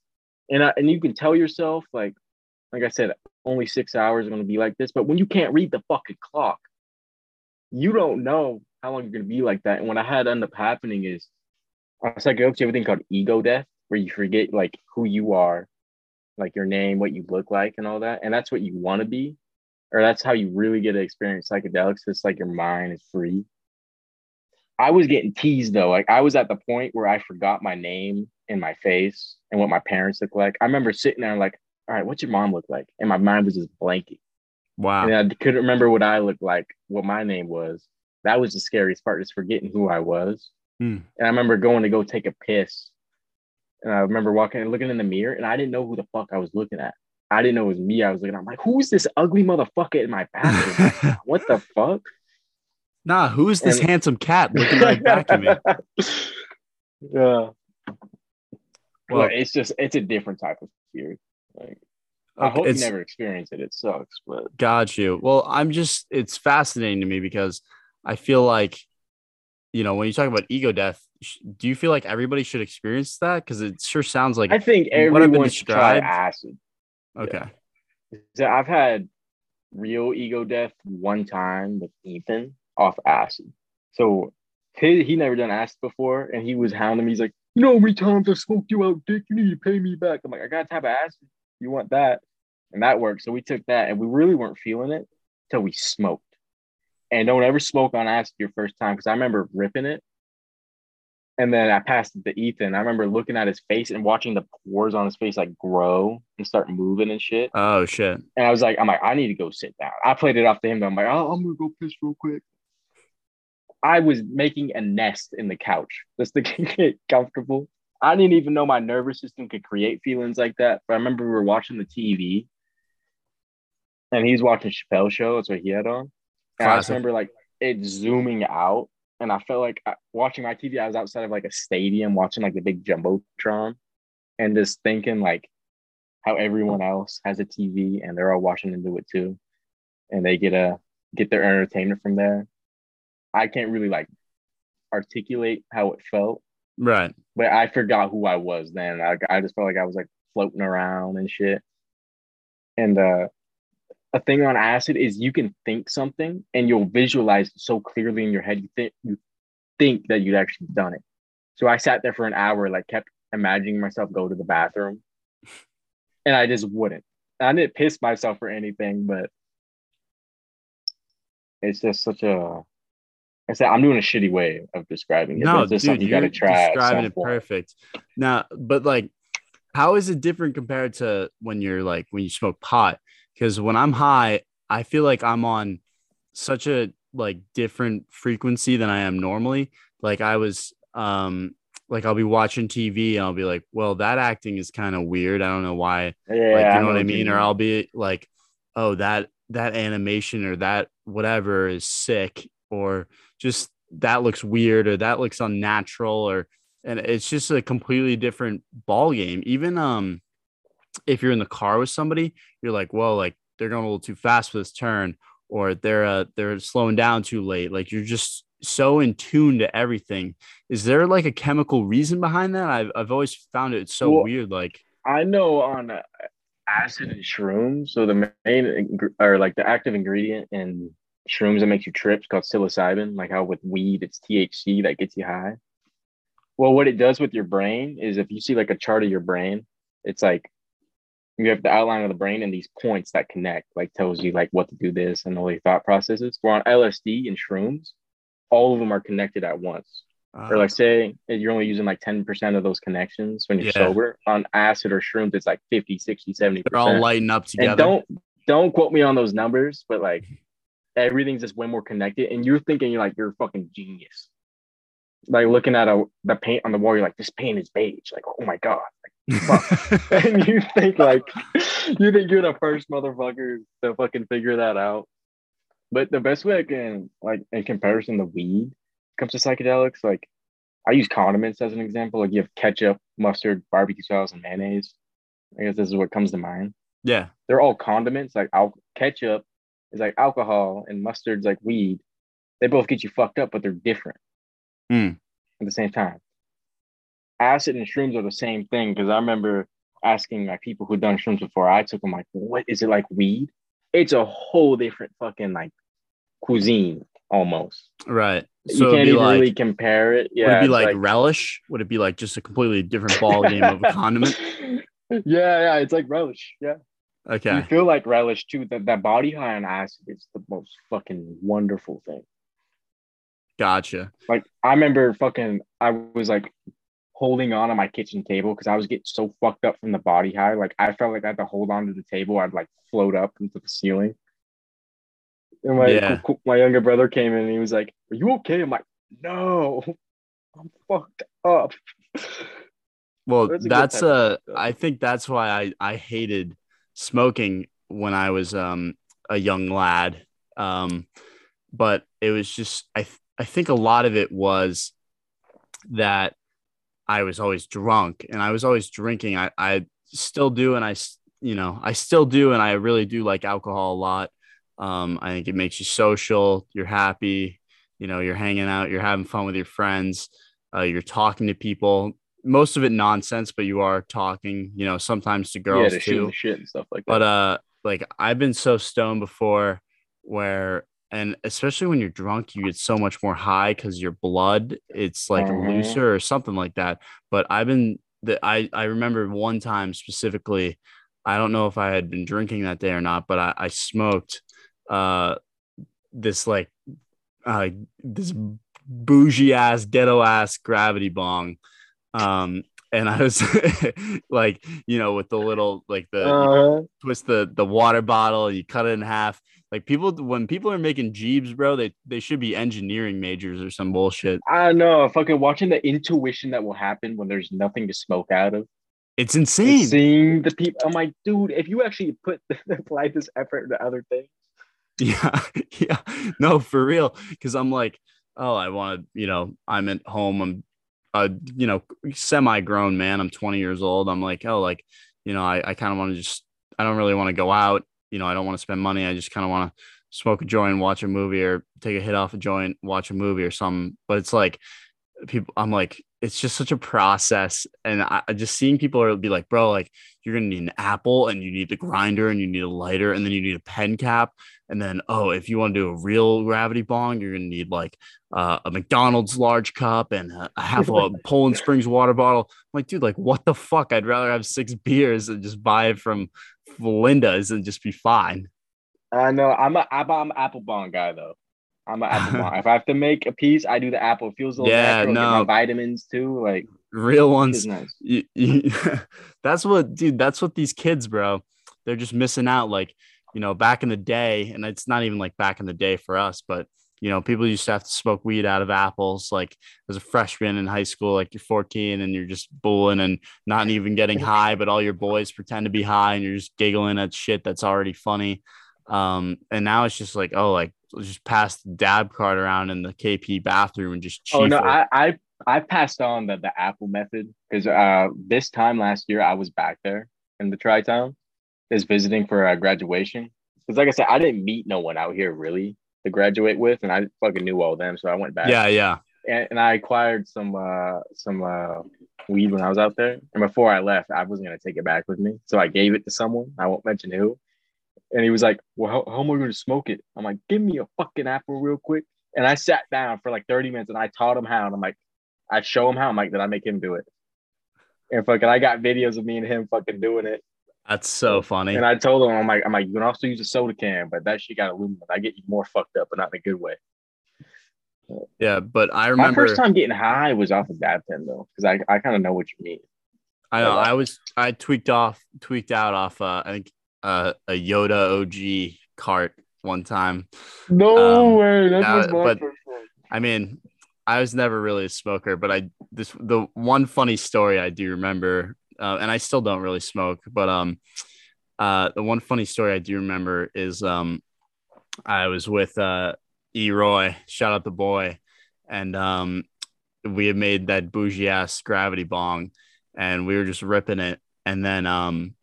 and I, and you can tell yourself like, like I said, only six hours are going to be like this. But when you can't read the fucking clock, you don't know how long you're to be like that. And what I had end up happening is, on psychedelics, you have a thing called ego death, where you forget like who you are, like your name, what you look like, and all that. And that's what you want to be, or that's how you really get to experience psychedelics. It's like your mind is free. I was getting teased though. Like I was at the point where I forgot my name and my face and what my parents look like. I remember sitting there like, all right, what's your mom look like? And my mind was just blanking. Wow. And I couldn't remember what I looked like, what my name was. That was the scariest part, is forgetting who I was. Hmm. And I remember going to go take a piss. And I remember walking and looking in the mirror, and I didn't know who the fuck I was looking at. I didn't know it was me. I was looking. I'm like, who's this ugly motherfucker in my bathroom? (laughs) what the fuck? nah, who's this And- (laughs) handsome cat looking right back at me? (laughs) Yeah. Well, but it's just it's a different type of fear. Like I okay, hope you never experience it. It sucks, but Got you. Well, I'm just, it's fascinating to me because I feel like, you know, when you talk about ego death, sh- do you feel like everybody should experience that? Because it sure sounds like, I think what I've been everyone should try acid. okay. So I've had real ego death one time with Ethan off acid. So he, he never done acid before, and he was hounding me. He's like, "You know many times I smoked you out, dick? You need to pay me back." I'm like, "I got a type of acid. You want that?" And that worked. So we took that, and we really weren't feeling it till we smoked. And don't ever smoke on acid your first time because I remember ripping it. And then I passed it to Ethan. I remember looking at his face and watching the pores on his face like grow and start moving and shit. Oh, shit. And I was like, I'm like, I need to go sit down. I played it off to him. But I'm like, oh, I'm gonna go piss real quick. I was making a nest in the couch just to (laughs) get comfortable. I didn't even know my nervous system could create feelings like that. But I remember we were watching the TV, and he was watching Chappelle Show. That's what he had on. And I just remember like it zooming out, and I felt like I- watching my TV. I was outside of like a stadium watching like the big jumbotron, and just thinking like how everyone else has a TV and they're all watching into it too, and they get a get their entertainment from there. I can't really like articulate how it felt, Right. but I forgot who I was then. I, I just felt like I was like floating around and shit. And uh, a thing on acid is you can think something and you'll visualize it so clearly in your head. You think you think that you'd actually done it. So I sat there for an hour, like kept imagining myself go to the bathroom, (laughs) and I just wouldn't. I didn't piss myself or anything, but it's just such a. I said I'm doing a shitty way of describing it. No, dude, something you got to try. describing it perfect. Now, but like, how is it different compared to when you're like when you smoke pot? Because when I'm high, I feel like I'm on such a like different frequency than I am normally. Like I was, um, like I'll be watching TV and I'll be like, well, that acting is kind of weird. I don't know why Yeah, like you know what I mean? Or I'll be like, oh, that that animation or that whatever is sick, or just that looks weird or that looks unnatural, or and it's just a completely different ball game. Even um if you're in the car with somebody, you're like, whoa, like they're going a little too fast for this turn, or they're uh they're slowing down too late. Like you're just so in tune to everything. Is there like a chemical reason behind that? I've I've always found it so Well, weird. Like I know on uh, acid and shrooms. So the main or like the active ingredient in shrooms that makes you trip is called psilocybin. Like how with weed it's THC that gets you high. Well, what it does with your brain is if you see like a chart of your brain, it's like you have the outline of the brain and these points that connect, like tells you like what to do this and all your thought processes. Where on LSD and shrooms, all of them are connected at once. Uh, or like say you're only using like 10% of those connections when you're Yeah. sober on acid or shrooms it's like 50 60 70 they're all lighting up together. and don't don't quote me on those numbers but like everything's just way more connected and you're thinking you're like you're a fucking genius. Like looking at a the paint on the wall you're like this paint is beige. Like oh my god (laughs) and you think like you think you're the first motherfucker to fucking figure that out. But the best way I can like in comparison to weed comes to psychedelics, like I use condiments as an example. Like you have ketchup, mustard, barbecue sauce, and mayonnaise. I guess this is what comes to mind. yeah, They're all condiments. Like al- ketchup is like alcohol, and mustard's like weed. They both get you fucked up, but they're different. Hmm. at the same time. Acid and shrooms are the same thing because I remember asking like people who'd done shrooms before I took them like, what is it like weed? It's a whole different fucking like cuisine almost. Right. So you can't even like, really compare it. Yeah. Would it be like, like, relish? Would it be like just a completely different (laughs) ball game of a (laughs) condiment? Yeah, yeah, it's like relish. Yeah. Okay. You feel like relish too. That that body high on acid is the most fucking wonderful thing. Gotcha. Like I remember fucking I was like holding on on my kitchen table because I was getting so fucked up from the body high. Like I felt like I had to hold on to the table. I'd like float up into the ceiling. And my yeah. my younger brother came in and he was like, "Are you okay?" I'm like, "No, I'm fucked up." Well, that's, that's uh I think that's why I I hated smoking when I was um a young lad. Um but it was just I th- I think a lot of it was that I was always drunk and I was always drinking. I I still do and I you know, I still do and I really do like alcohol a lot. Um, I think it makes you social. You're happy. You know, you're hanging out. You're having fun with your friends. Uh, you're talking to people. Most of it nonsense, but you are talking. You know, sometimes to girls yeah, to too. shit and stuff like that. But uh, like I've been so stoned before, where and especially when you're drunk, you get so much more high because your blood it's like mm-hmm. looser or something like that. But I've been that I I remember one time specifically. I don't know if I had been drinking that day or not, but I, I smoked uh this like uh this bougie ass ghetto ass gravity bong um and i was (laughs) like you know with the little like the uh, twist the the water bottle you cut it in half like people when people are making jeeps bro they they should be engineering majors or some bullshit i know fucking watching the intuition that will happen when there's nothing to smoke out of it's insane seeing the people i'm like dude if you actually put (laughs) apply this effort into other things Yeah, (laughs) yeah, no, for real. Because I'm like, oh, I want to, you know, I'm at home. I'm, a, you know, semi-grown man. I'm 20 years old. I'm like, oh, like, you know, I, I kind of want to just, I don't really want to go out. You know, I don't want to spend money. I just kind of want to smoke a joint, watch a movie, or take a hit off a joint, watch a movie or something. But it's like, people, I'm like, it's just such a process. And I, just seeing people are be like, bro, like you're gonna need an apple and you need the grinder and you need a lighter and then you need a pen cap. And then, oh, if you want to do a real gravity bong, you're gonna need like uh, a McDonald's large cup and a, a half a (laughs) Poland Springs water bottle. I'm like, dude, like what the fuck? I'd rather have six beers and just buy it from Linda's and just be fine. I know. I'm a I'm an apple bong guy though. I'm an apple bong. (laughs) if I have to make a piece, I do the apple. It feels a little yeah, natural. no vitamins too. Like real ones. Nice. You, you, (laughs) that's what, dude. That's what these kids, bro. They're just missing out. Like you know, back in the day, and it's not even like back in the day for us, but you know, people used to have to smoke weed out of apples. Like as a freshman in high school, like you're 14 and you're just bulling and not even getting (laughs) high, but all your boys pretend to be high and you're just giggling at shit that's already funny. Um, and now it's just like, oh, like just pass the dab cart around in the KP bathroom and just. Oh no, I, I I passed on the the Apple method because uh this time last year I was back there in the Tri Town, is visiting for a graduation. Because like I said, I didn't meet no one out here really to graduate with, and I fucking knew all them, so I went back. Yeah, yeah. And, and I acquired some uh some uh weed when I was out there, and before I left, I wasn't gonna take it back with me, so I gave it to someone. I won't mention who and he was like, Well, how, how am I going to smoke it? I'm like, Give me a fucking apple real quick. And I sat down for like 30 minutes and I taught him how. And I'm like, I show him how. I'm like, Did I make him do it? And fucking, I got videos of me and him fucking doing it. That's so funny. And I told him, I'm like, I'm like, you can also use a soda can, but that shit got aluminum. I get you more fucked up, but not in a good way. Yeah, but I remember my first time getting high was off of that pen though, because I, I kind of know what you mean. I know. I was I tweaked off, tweaked out off. Uh, I think uh, a Yoda OG cart one time. No um, way. That's uh, but I mean, I was never really a smoker, but I this the one funny story I do remember, uh, and I still don't really smoke, but um, uh, the one funny story I do remember is um, I was with uh, E Roy, shout out the boy, and um, we had made that bougie ass gravity bong, and we were just ripping it, and then um,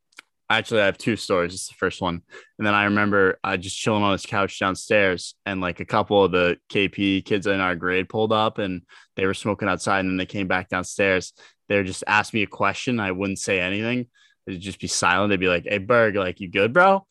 actually I have two stories. It's the first one, and then I remember uh, just chilling on his couch downstairs, and like a couple of the KP kids in our grade pulled up, and they were smoking outside, and then they came back downstairs. They would just ask me a question. I wouldn't say anything. They'd just be silent. They'd be like, "Hey, Berg, like you good, bro?"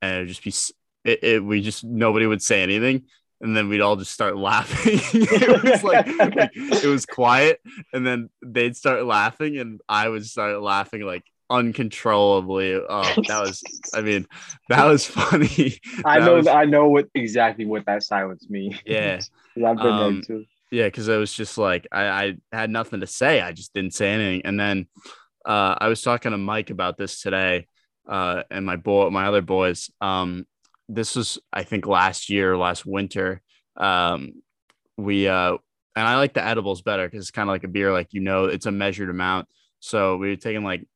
And it'd just be it, it. We just nobody would say anything, and then we'd all just start (laughs) laughing. it was like, it was quiet, and then they'd start laughing, and I would start laughing like uncontrollably. (laughs) Oh, that was, I mean, that was (laughs) funny. (laughs) I know, was- I know what exactly what that silence means. yeah, I've been Um, there too. yeah, because it was just like I, I had nothing to say. I just didn't say anything, and then uh, I was talking to Mike about this today, uh, and my boy, my other boys. Um, this was, I think, last year, last winter. Um, we uh, and I like the edibles better because it's kind of like a beer, like you know, it's a measured amount. So we were taking like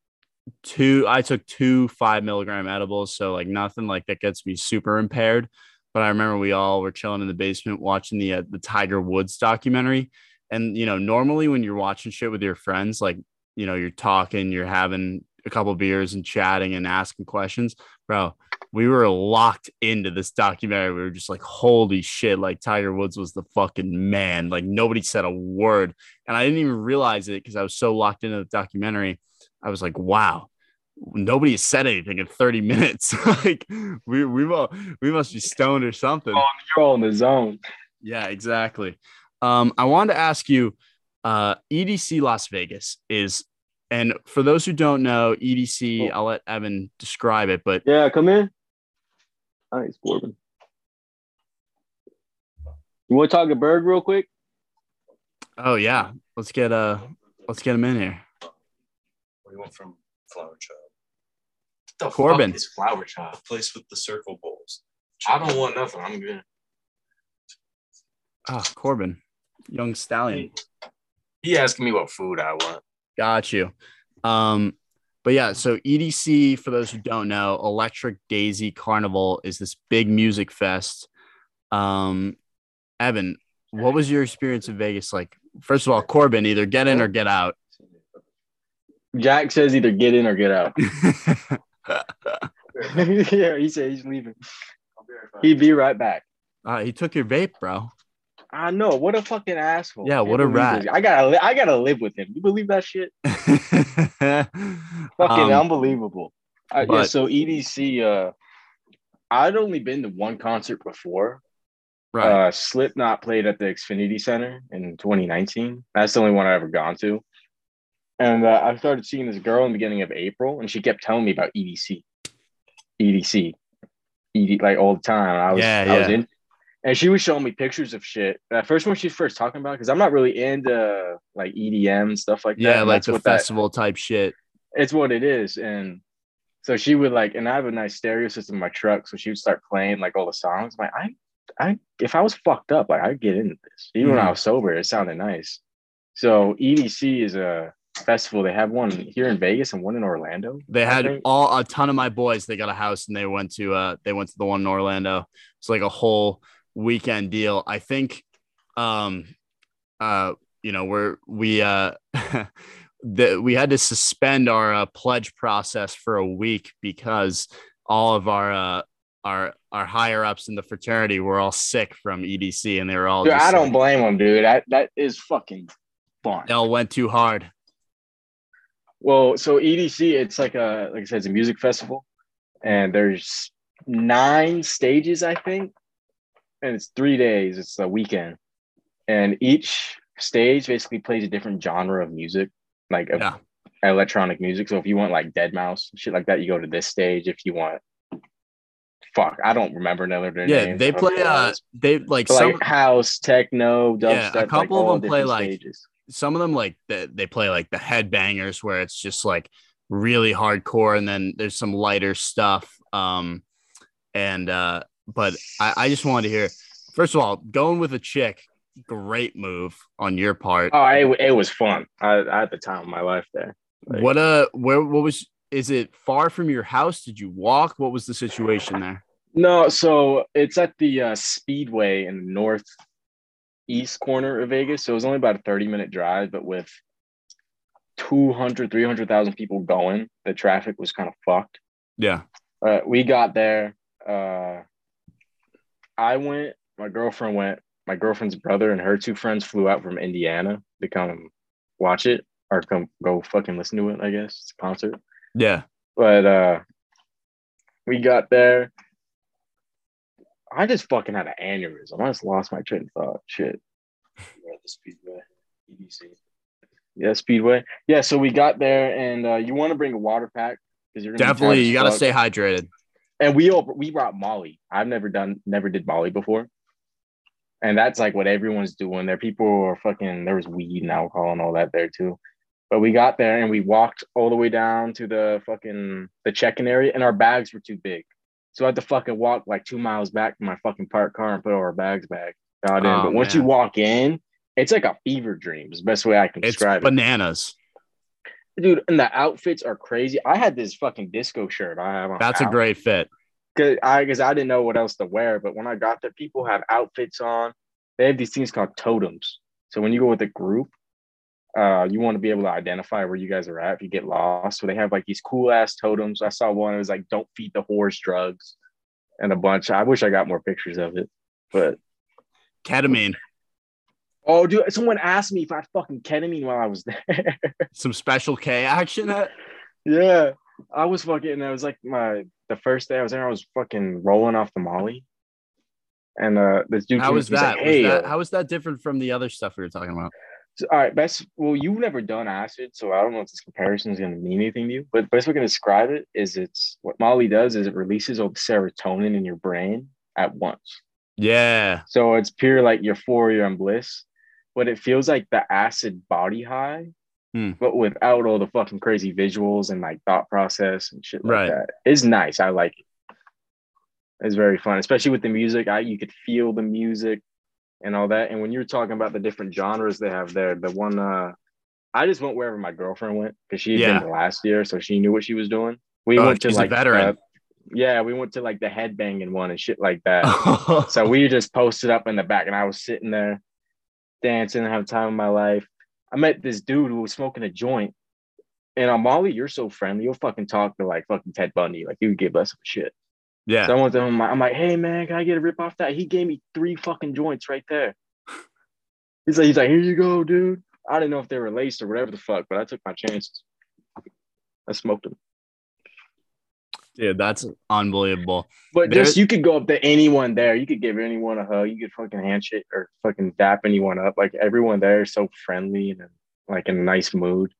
two. I took two five milligram edibles, so like nothing like that gets me super impaired. But I remember we all were chilling in the basement watching the uh, the Tiger Woods documentary, and you know, normally when you're watching shit with your friends, like you know, you're talking, you're having a couple beers and chatting and asking questions, bro. We were locked into this documentary. We were just like, holy shit, like Tiger Woods was the fucking man. Like nobody said a word. And I didn't even realize it because I was so locked into the documentary. I was like, wow, nobody has said anything in 30 minutes. (laughs) like we we mu- we must be stoned or something. Oh, You're all in the zone. Yeah, exactly. Um, I wanted to ask you, uh, EDC Las Vegas is, and for those who don't know, EDC, Oh. I'll let Evan describe it, but Yeah, come in. Nice, Corbin. You want to talk to Berg real quick? oh yeah, let's get uh, let's get him in here. We went from Flower Child. What the Corbin. fuck is Flower Child? Place with the circle bowls. I don't want nothing. I'm good. Ah, Corbin, young stallion. He asking me what food I want. Got you. Um, but yeah, so EDC, for those who don't know, Electric Daisy Carnival is this big music fest. Um, Evan, what was your experience in Vegas like? First of all, Corbin, either get in or get out. Jack says either get in or get out. (laughs) (laughs) yeah, he said he's leaving. He'd be right back. uh, he took your vape, bro. I know. What a fucking asshole. Yeah, what a rat. this. I gotta, li- I gotta live with him. You believe that shit? (laughs) Fucking Um, unbelievable. Uh, yeah. So EDC, uh, I'd only been to one concert before. right. Uh, Slipknot played at the Xfinity Center in 2019. That's the only one I've ever gone to. And uh, I started seeing this girl in the beginning of April, and she kept telling me about EDC, EDC, ED like all the time. I was, Yeah, I was in, and she was showing me pictures of shit. That first one she first talking about because I'm not really into like EDM and stuff like that. yeah, like the what that- festival type shit. it's what it is. And so she would like, and I have a nice stereo system in my truck. So she would start playing like all the songs. I'm like, I, I, if I was fucked up, like I'd get into this. Even when I Mhm. was sober, it sounded nice. So EDC is a festival. They have one here in Vegas and one in Orlando. They I had think. all a ton of my boys. They got a house and they went to uh they went to the one in Orlando. It's like a whole weekend deal. I think um uh you know we're we uh (laughs) that we had to suspend our uh, pledge process for a week because all of our uh our our higher ups in the fraternity were all sick from EDC and they were all Dude, just I don't like- blame them, dude. That that is fucking fun. they all went too hard. Well, so EDC, it's like a like I said, it's a music festival, and there's nine stages, I think, and it's three days. It's a weekend, and each stage basically plays a different genre of music, like Yeah. electronic music. So if you want like Deadmau5 shit like that, you go to this stage. If you want, fuck, I don't remember another. Yeah, names. they play uh they like some like house, techno, dubstep. Yeah, a like, couple of them play, different like, stages. Some of them like they, they play like the headbangers where it's just like really hardcore and then there's some lighter stuff um and uh but I, I just wanted to hear first of all going with a chick great move on your part Oh, it, it was fun. I, I had the time of my life there. like- what uh where what was is it far from your house did you walk what was the situation there No, so it's at the uh, Speedway in the northeast corner of Vegas. So it was only about a 30 minute drive, but with 200, 300,000 people going, the traffic was kind of fucked. Yeah. Uh, we got there. Uh, I went. My girlfriend went. My girlfriend's brother and her two friends flew out from Indiana to come watch it or come go fucking listen to it. I guess it's a concert. Yeah. But uh, we got there. I just fucking had an aneurysm. I just lost my train of thought. Shit. We're at the Speedway, EDC. Yeah, Speedway. Yeah, so we got there, and uh, you want to bring a water pack because you're gonna Definitely. You got to stay hydrated. And we all we brought Molly. I've never done, never did Molly before, and that's like what everyone's doing. There, people are fucking. There was weed and alcohol and all that there too. But we got there and we walked all the way down to the fucking the check-in area, and our bags were too big, so I had to fucking walk like two miles back to my fucking parked car and put all our bags back. Got in. Oh, but once man. you walk in, it's like a fever dream. Is the best way I can It's describe it bananas. dude, and the outfits are crazy. I had this fucking disco shirt. I have on That's a great fit. Cause I because I didn't know what else to wear. But when I got there, people have outfits on. They have these things called totems. So when you go with a group, uh, you want to be able to identify where you guys are at if you get lost. So they have like these cool ass totems. I saw one. It was like "Don't feed the horse drugs," and a bunch. I wish I got more pictures of it. But Ketamine. oh, dude, someone asked me if I fucking ketamine while I was (laughs) there. Some special K action. uh, (laughs) Yeah, I was fucking. It was like my the first day I was there. I was fucking rolling off the Molly, and uh, this dude. How came was that? Like, Was hey, that- uh, How was that different from the other stuff we were talking about? So- all right, best. Well, you've never done acid, so I don't know if this comparison is going to mean anything to you. But best way to describe it is, it's what Molly does is it releases all the serotonin in your brain at once. Yeah. So it's pure like euphoria and bliss, but it feels like the acid body high, Hmm. but without all the fucking crazy visuals and like thought process and shit like Right. that. It's nice. I like it. It's very fun, especially with the music. I you could feel the music and all that. And when you're talking about the different genres they have there, the one uh I just went wherever my girlfriend went because she had Yeah. been last year, so she knew what she was doing. We Oh, went to like veteran. uh, yeah, we went to like the headbanging one and shit like that. (laughs) So we just posted up in the back, and I was sitting there dancing, having time of my life. I met this dude who was smoking a joint. And on Molly, you're so friendly. You'll fucking talk to like fucking Ted Bundy. Like you would give us a shit. Yeah. So I went to him. I'm like, hey man, can I get a rip off that? He gave me three fucking joints right there. (laughs) He's like, he's like, here you go, dude. I didn't know if they were laced or whatever the fuck, but I took my chances. I smoked them. Dude, that's unbelievable. But There- just you could go up to anyone there. You could give anyone a hug. You could fucking handshake or fucking dap anyone up. Like everyone there is so friendly and like in a nice mood.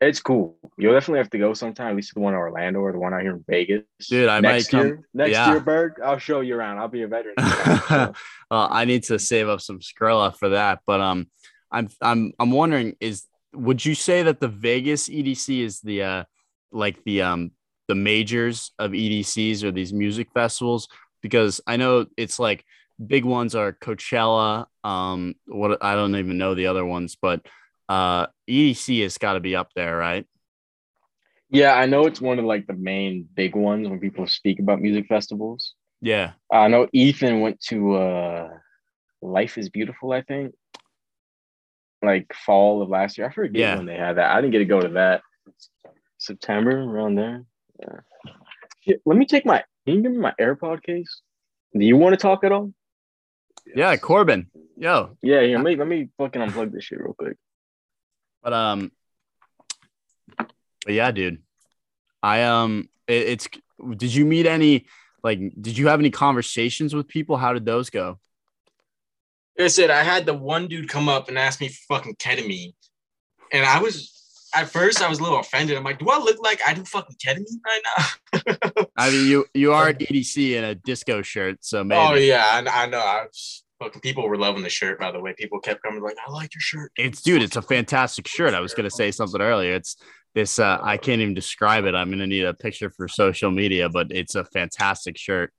It's cool. You'll definitely have to go sometime. At least the one in Orlando or the one out here in Vegas. Dude, I might come- Year, next yeah. year, Berg, I'll show you around. I'll be a veteran. (laughs) uh, I need to save up some Skrilla for that. But um, I'm I'm I'm wondering is would you say that the Vegas EDC is the uh like the um the majors of EDCs or these music festivals? Because I know it's like big ones are Coachella. Um, what I don't even know the other ones, but uh, EDC has got to be up there, right? yeah, I know it's one of like the main big ones when people speak about music festivals. Yeah. I know Ethan went to uh Life is Beautiful, I think. Like fall of last year. I forget Yeah. when they had that. I didn't get to go to that. September around there. Yeah. Shit, let me take my can you give me my AirPod case? Do you want to talk at all? Yeah, Corbin. Yo, Yeah, here, let me let me fucking unplug this shit real quick. But um, but yeah, dude. I um, it, it's. Did you meet any? Like, did you have any conversations with people? How did those go? Like I said, I had the one dude come up and ask me for fucking ketamine. And I was at first I was a little offended. I'm like, do I look like I do fucking ketamine right now? I mean, you you are (laughs) at EDC in a disco shirt, so maybe oh yeah, I, I know. I was fucking people were loving the shirt, by the way. People kept coming like, I like your shirt. it's dude, it's a fantastic shirt. I was gonna say something earlier. It's this. Uh, I can't even describe it. I'm gonna need a picture for social media, but it's a fantastic shirt.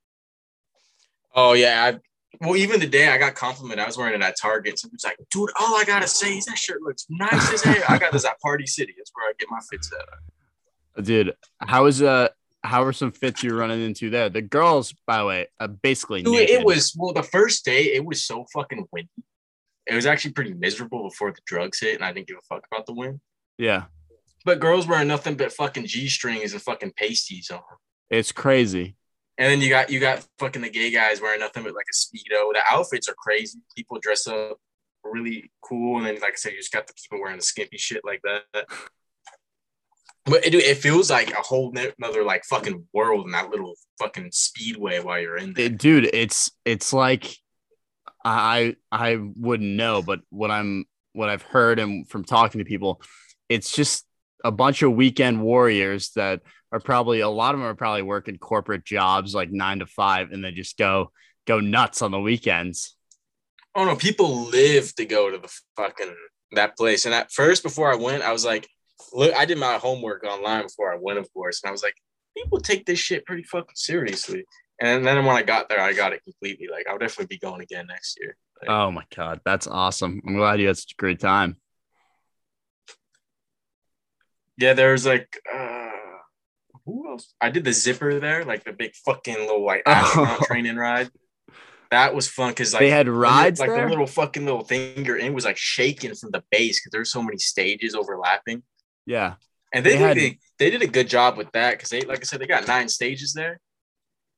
Oh yeah. I, well, even the day I got compliment, I was wearing it at Target. Someone's like, dude, all I gotta say is that shirt looks nice as hell. I got this at Party City. That's where I get my fits at. Dude, how is uh how are some fits you're running into there? The girls, by the way, are basically Dude, naked. it was well the first day it was so fucking windy. It was actually pretty miserable before the drugs hit, and I didn't give a fuck about the wind. yeah. But girls wearing nothing but fucking G strings and fucking pasties on. It's crazy. And then you got you got fucking the gay guys wearing nothing but like a speedo. The outfits are crazy. People dress up really cool, and then like I said, you just got the people wearing the skimpy shit like that. But it, it feels like a whole another like fucking world in that little fucking speedway while you're in there. It- dude, it's it's like I I wouldn't know, but what I'm what I've heard and from talking to people, it's just a bunch of weekend warriors that are probably a lot of them are probably working corporate jobs like nine to five, and they just go go nuts on the weekends. Oh no, people live to go to the fucking that place. And at first, before I went, I was like, look, I did my homework online before I went, of course, and I was like, people take this shit pretty fucking seriously. And then when I got there, I got it completely. Like I'll definitely be going again next year. Like, Oh my god, that's awesome! I'm glad you had such a great time. yeah, there's like uh who else? I did the zipper there, like the big fucking little like (laughs) astronaut training ride. That was fun because like they had rides like there. the little fucking little thing you're in was like shaking from the base because there's so many stages overlapping. Yeah, And they They did, had- they, they did a good job with that because they, like I said, they got nine stages there,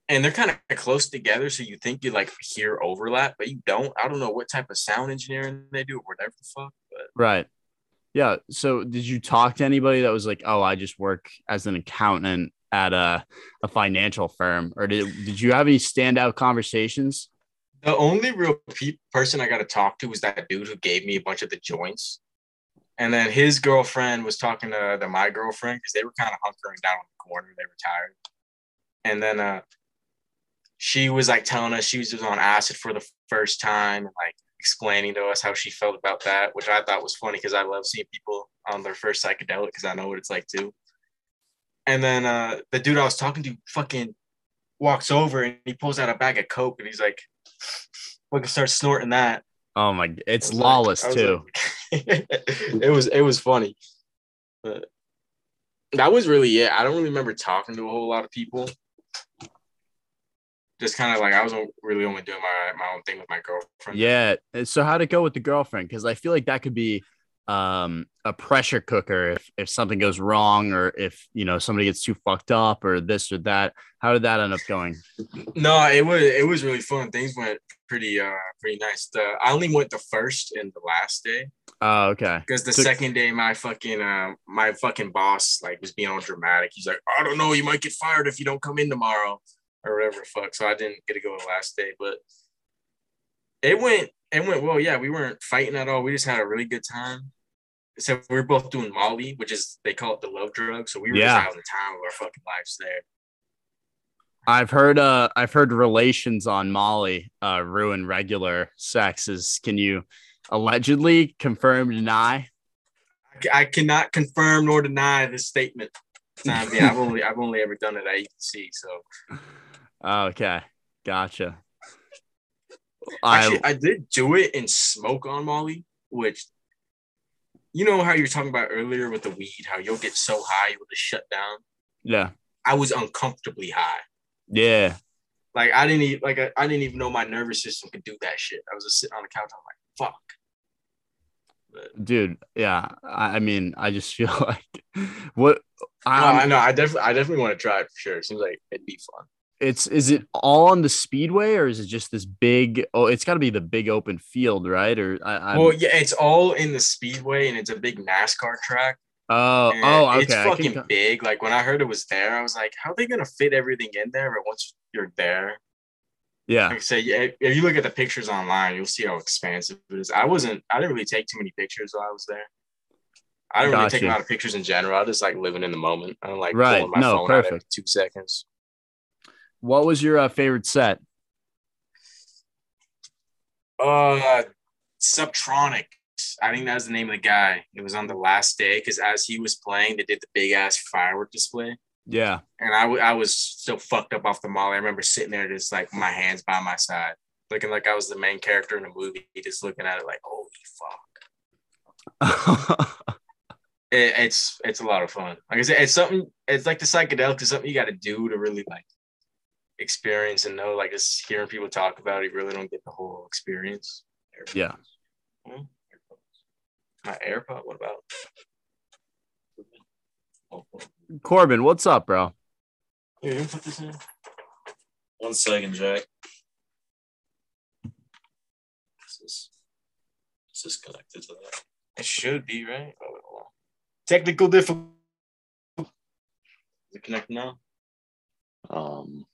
and they're kind of close together. So you think you like hear overlap, but you don't. I don't know what type of sound engineering they do or whatever the fuck. But right. Yeah. So, did you talk to anybody that was like, "Oh, I just work as an accountant at a a financial firm," or did did you have any standout conversations? the only real pe- person I got to talk to was that dude who gave me a bunch of the joints, and then his girlfriend was talking to the my girlfriend because they were kind of hunkering down in the corner. They were tired, and then uh, she was like telling us she was just on acid for the first time and like explaining to us how she felt about that, which I thought was funny because I love seeing people on their first psychedelic because I know what it's like too. And then uh, the dude I was talking to fucking walks over and he pulls out a bag of coke and he's like, fucking starts snorting that. Oh my! It's was like- lawless too. like- (laughs) (laughs) it was it was funny. But that was really it. I don't really remember talking to a whole lot of people. Just kind of like I was really only doing my my own thing with my girlfriend. Yeah. So how'd it go with the girlfriend? Because I feel like that could be um, a pressure cooker if if something goes wrong or if you know somebody gets too fucked up or this or that. How did that end up going? No, it was it was really fun. Things went pretty uh pretty nice. The I only went the first and the last day Oh, okay. because the So- second day my fucking uh my fucking boss like was being all dramatic. He's like, I don't know, you might get fired if you don't come in tomorrow or whatever. Fuck. So I didn't get to go the last day, but it went it went well. Yeah, we weren't fighting at all. We just had a really good time. Except we were both doing Molly, which is they call it the love drug. So we were Yeah. just having the time of our fucking lives there. I've heard uh I've heard relations on Molly uh ruin regular sexes. Can you allegedly confirm deny? I cannot confirm nor deny this statement. (laughs) Yeah, I've only I've only ever done it at EC. So okay. Gotcha. I actually, I did do it and smoke on Molly, which you know how you were talking about earlier with the weed, how you'll get so high you will just shut down. yeah. I was uncomfortably high. Yeah. Like I didn't even like I, I didn't even know my nervous system could do that shit. I was just sitting on the couch. I'm like, fuck. Dude, yeah. I, I mean, I just (laughs) feel like what I'm, I um, know. I definitely I definitely want to try it for sure. It seems like it'd be fun. it's is it all on the speedway or is it just this big oh it's got to be the big open field right or I, I'm, well, yeah, it's all in the speedway and it's a big NASCAR track. Oh And oh okay It's I can fucking big. Like when I heard it was there, I was like, how are they gonna fit everything in there? But once you're there, yeah like I say, yeah, if you look at the pictures online, you'll see how expansive it is. I wasn't, I didn't really take too many pictures while I was there. I didn't really take a lot of pictures in general. I just like living in the moment. I don't like Right. pulling my No, phone out every perfect. two seconds. what was your uh, favorite set Uh, Subtronics. I think that was the name of the guy. It was on the last day because as he was playing, they did the big ass firework display. yeah And I, w- I was so fucked up off the molly. I remember sitting there just like my hands by my side, looking like I was the main character in a movie, just looking at it like, holy fuck. (laughs) It, it's it's a lot of fun. Like I said, it's something. It's like the psychedelic is something you got to do to really like experience and know. Like just hearing people talk about it, you really don't get the whole experience. Yeah. My AirPod. What about? Corbin, what's up, bro? Here, put this in. One second, Jack. Is this, is this connected to that? It should be right. Oh, wait, hold on. Technical difficulty. Is it connected now? Um,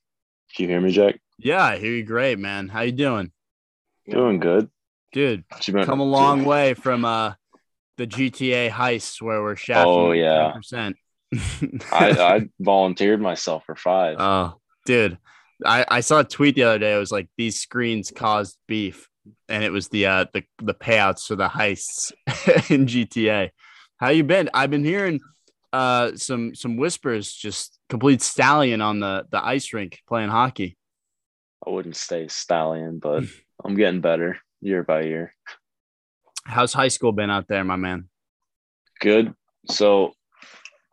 can you hear me, Jack? Yeah, I hear you great, man. How you doing? Doing good. Dude, What you been- come a long way from uh the GTA heists where we're shafting Oh, yeah. 10%. I, (laughs) I volunteered myself for five. Oh, dude. I, I saw a tweet the other day. It was like these screens caused beef, and it was the uh the, the payouts for the heists (laughs) in GTA. How you been? I've been hearing uh some some whispers, just complete stallion on the the ice rink playing hockey. I wouldn't stay stallion, but (laughs) I'm getting better year by year. How's high school been out there, my man? Good. So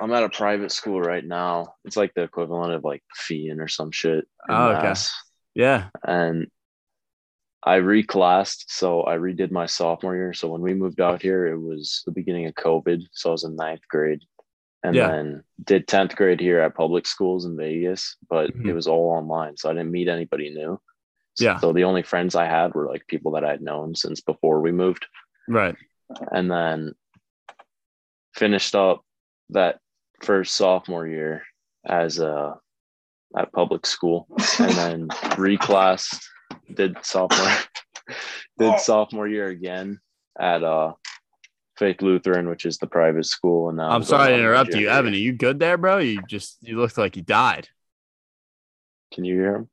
I'm at a private school right now. It's like the equivalent of like Fian or some shit. Oh, okay. Mass. Yeah. And I reclassed, so I redid my sophomore year. So when we moved out here, it was the beginning of COVID. So I was in ninth grade. And Yeah. then did 10th grade here at public schools in Vegas, but it Mhm. was all online. So I didn't meet anybody new. Yeah. So the only friends I had were like people that I'd known since before we moved. Right. And then finished up that first sophomore year as a at public school and then (laughs) reclassed did sophomore (laughs) did sophomore year again at uh Faith Lutheran, which is the private school. And I'm sorry to interrupt you. Evan. Are you good there, bro? You just you looked like you died. Can you hear him?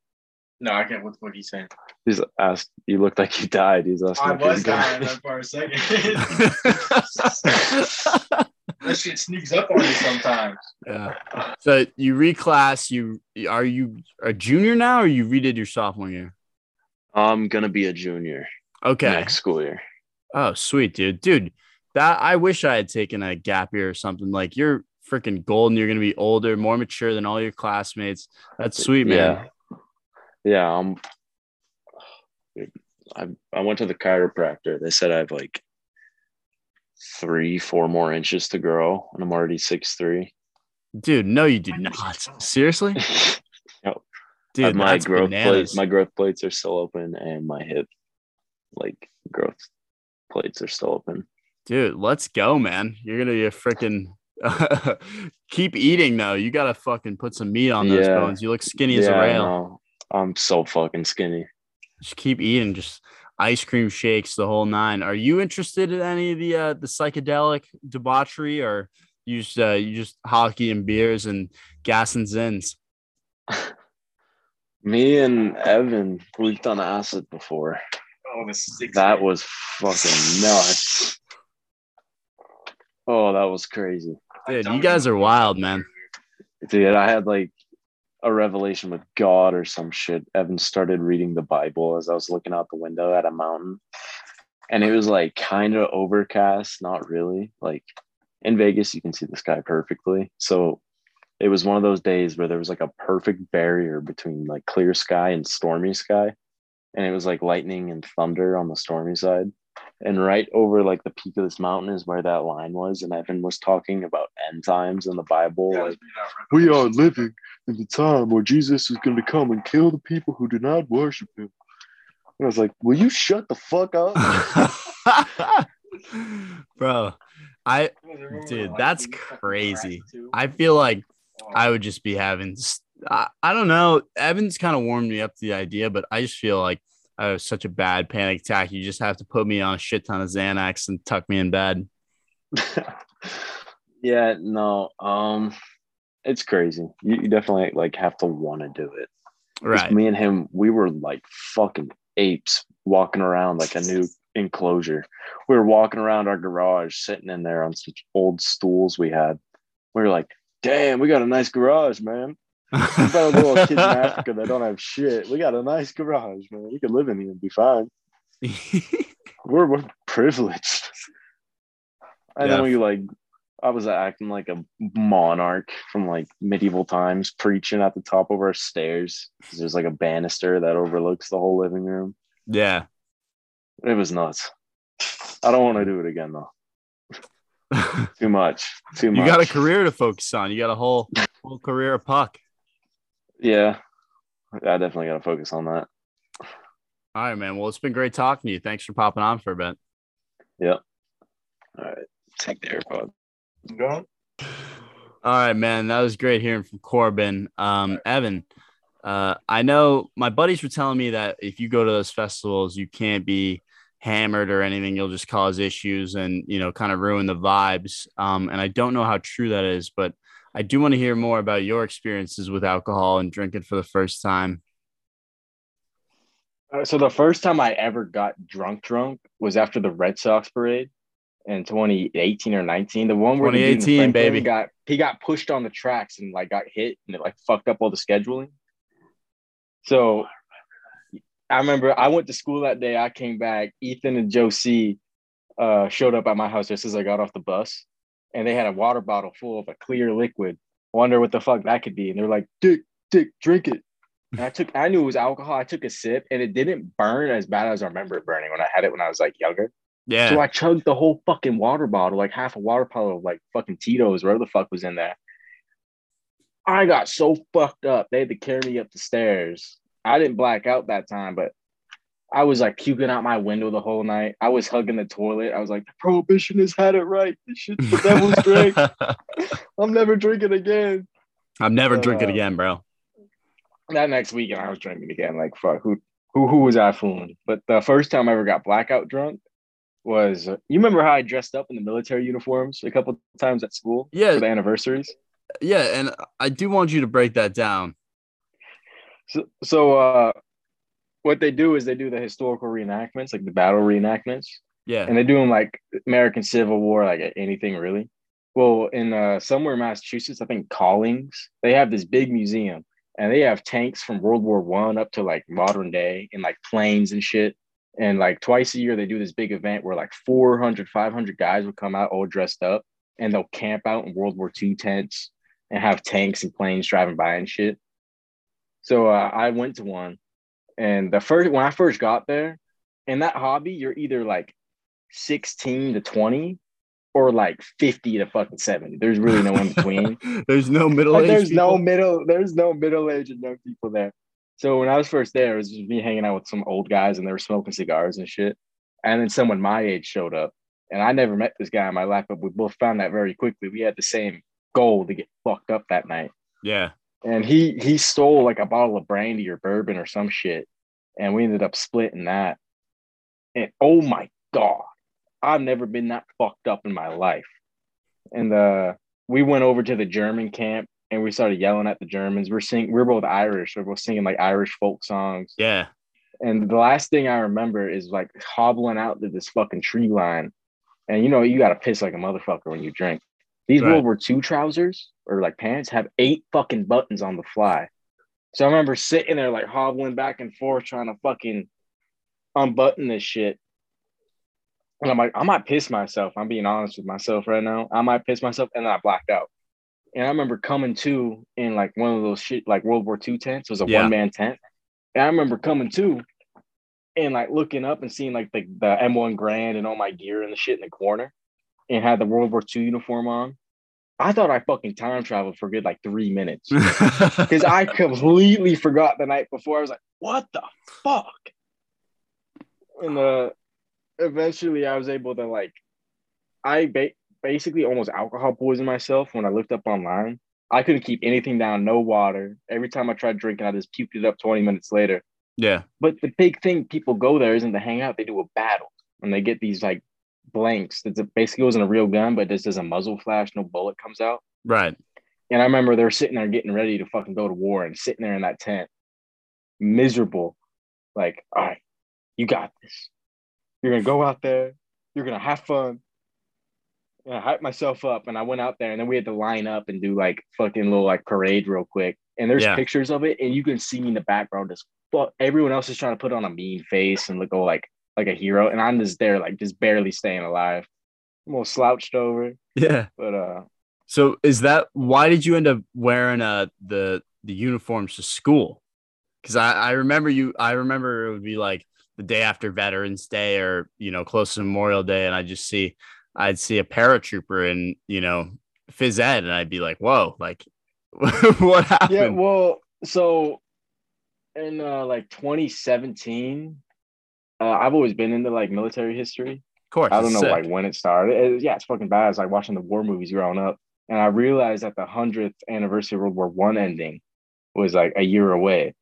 No, I can't. What, what he's saying? He's asked. You looked like you died. He's asking. I if you're was good. dying there for a second. (laughs) that shit sneaks up on you sometimes. yeah. So you reclass. You are you a junior now, or you redid your sophomore year? I'm gonna be a junior Okay. next school year. Oh, sweet, dude. Dude, that I wish I had taken a gap year or something. Like you're freaking golden. You're gonna be older, more mature than all your classmates. That's sweet, man. Yeah. Yeah, um I I went to the chiropractor. They said I have like three, four more inches to grow, and I'm already six three. Dude, no, you did not. Seriously? (laughs) Dude, my growth plates, my growth plates are still open, and my hip, like growth plates, are still open. Dude, let's go, man. You're gonna be a freaking (laughs) keep eating though. You gotta fucking put some meat on those Yeah. bones. You look skinny as a rail. Know. I'm so fucking skinny. Just keep eating, just ice cream shakes, the whole nine. Are you interested in any of the uh the psychedelic debauchery or you just uh you just hockey and beers and gas and Zyns? (laughs) Me and Evan, we've done acid before. Oh, the six. That was fucking nuts. Oh, that was crazy. Dude, you guys are wild, man. Dude, I had like a revelation with God or some shit. Evan started reading the Bible as I was looking out the window at a mountain. And it was like kind of overcast, not really. Like in Vegas, you can see the sky perfectly. So it was one of those days where there was like a perfect barrier between like clear sky and stormy sky. And it was like lightning and thunder on the stormy side. And right over like the peak of this mountain is where that line was. And Evan was talking about end times in the Bible. Like, we are living in the time where Jesus is going to come and kill the people who do not worship him. And I was like, will you shut the fuck up? (laughs) Bro, I Dude, that's crazy. I feel like I would just be having. I, I don't know. Evans kind of warmed me up to the idea, but I just feel like I have such a bad panic attack. You just have to put me on a shit ton of Xanax and tuck me in bed. (laughs) yeah, no. Um, it's crazy. You, you definitely like have to want to do it. Right. Me and him, we were like fucking apes walking around like a new enclosure. We were walking around our garage, sitting in there on some old stools we had. We were like, "Damn, we got a nice garage, man." What about the little kids in (laughs) Africa that don't have shit? We got a nice garage, man. We could live in here and be fine. (laughs) We're, we're privileged. And Yeah. then we like, I was acting like a monarch from like medieval times, preaching at the top of our stairs. There's like a banister that overlooks the whole living room. yeah. It was nuts. I don't want to do it again though. (laughs) Too much. Too much. you got a career to focus on. You got a whole whole career of puck. Yeah. I definitely got to focus on that. All right, man. Well, it's been great talking to you. Thanks for popping on for a bit. Yep. All right. Take the AirPod. Going? All right, man. That was great hearing from Corbin. Um, Evan, uh, I know my buddies were telling me that if you go to those festivals, you can't be hammered or anything. You'll just cause issues and, you know, kind of ruin the vibes. Um, and I don't know how true that is, but I do want to hear more about your experiences with alcohol and drinking for the first time. Uh, so the first time I ever got drunk, drunk was after the Red Sox parade in 2018 or 19. The one where the 2018, baby. got he got pushed on the tracks and like got hit and it like fucked up all the scheduling. So I remember I went to school that day. I came back. Ethan and C uh, showed up at my house just as I got off the bus, and they had a water bottle full of a clear liquid. Wonder what the fuck that could be. And they're like, "Dick, Dick, drink it." And I took, I knew it was alcohol. I took a sip, and it didn't burn as bad as I remember it burning when I had it when I was like younger. Yeah. So I chugged the whole fucking water bottle, like half a water bottle of like fucking Tito's, whatever the fuck was in there. I got so fucked up. They had to carry me up the stairs. I didn't black out that time, but I was like puking out my window the whole night. I was hugging the toilet. I was like, the has had it right. This shit's the devil's drink. (laughs) I'm never drinking again. I'm never But, drinking uh, again, bro. That next weekend, I was drinking again. Like, fuck, who, who, who was I fooling? But the first time I ever got blackout drunk was, you remember how I dressed up in the military uniforms a couple times at school Yeah. for the anniversaries? Yeah. And I do want you to break that down. So, so uh, what they do is they do the historical reenactments, like the battle reenactments, Yeah. and they do them like American Civil War, like anything really. Well, in uh, somewhere in Massachusetts, I think Collings, they have this big museum, and they have tanks from World War One up to like modern day, and like planes and shit. And like twice a year, they do this big event where like 400, 500 guys will come out all dressed up, and they'll camp out in World War II tents and have tanks and planes driving by and shit. So uh, I went to one, and the first when I first got there, in that hobby, you're either like 16 to 20 or like 50 to fucking 70. There's really no in between. (laughs) there's no middle Like, age. there's no middle, there's no middle aged young people there. So when I was first there, it was just me hanging out with some old guys and they were smoking cigars and shit. And then someone my age showed up. And I never met this guy in my life, but we both found that very quickly. We had the same goal to get fucked up that night Yeah. And he he stole like a bottle of brandy or bourbon or some shit, and we ended up splitting that. And oh my god, I've never been that fucked up in my life. And uh, we went over to the German camp and we started yelling at the Germans. We're singing, we're both Irish, so we're both singing like Irish folk songs. Yeah. And the last thing I remember is like hobbling out to this fucking tree line. And you know, you gotta piss like a motherfucker when you drink. These Right. World War II trousers or like pants have eight fucking buttons on the fly. So I remember sitting there like hobbling back and forth trying to fucking unbutton this shit. And I'm like, I might piss myself. I'm being honest with myself right now. I might piss myself and then I blacked out. And I remember coming to in like one of those shit like World War II tents. It was a Yeah. one man tent. And I remember coming to and like looking up and seeing like the, the M1 Garand and all my gear and the shit in the corner and had the World War II uniform on. I thought I fucking time traveled for good like three minutes (laughs) because I completely forgot the night before. I was like, what the fuck? And uh, eventually I was able to like, I ba- basically almost alcohol poisoned myself when I looked up online. I couldn't keep anything down, no water. Every time I tried drinking, I just puked it up 20 minutes later. yeah. But the big thing people go there isn't to hang out, they do a battle and they get these like blanks that basically wasn't a real gun, but this is a muzzle flash, no bullet comes out. Right. And I remember they were sitting there getting ready to fucking go to war and sitting there in that tent, miserable. Like, all right, you got this. You're gonna go out there, you're gonna have fun. And I hyped myself up and I went out there and then we had to line up and do like fucking little like parade real quick. And there's Yeah. pictures of it, and you can see me in the background just fuck everyone else is trying to put on a mean face and look all like like a hero. And I'm just there, like just barely staying alive. I'm all slouched over. Yeah. But uh So is that why did you end up wearing uh the the uniforms to school? Because I, I remember you I remember it would be like the day after Veterans Day or you know close to Memorial Day, and I just see I'd see a paratrooper in, you know, phys ed, and I'd be like, whoa, like, (laughs) what happened? Yeah, well, so in uh, like 2017, uh, I've always been into like military history. of course. I don't know sick. like when it started. It- yeah, it's fucking bad. It's like watching the war movies growing up, and I realized that the hundredth anniversary of World War One ending was like a year away,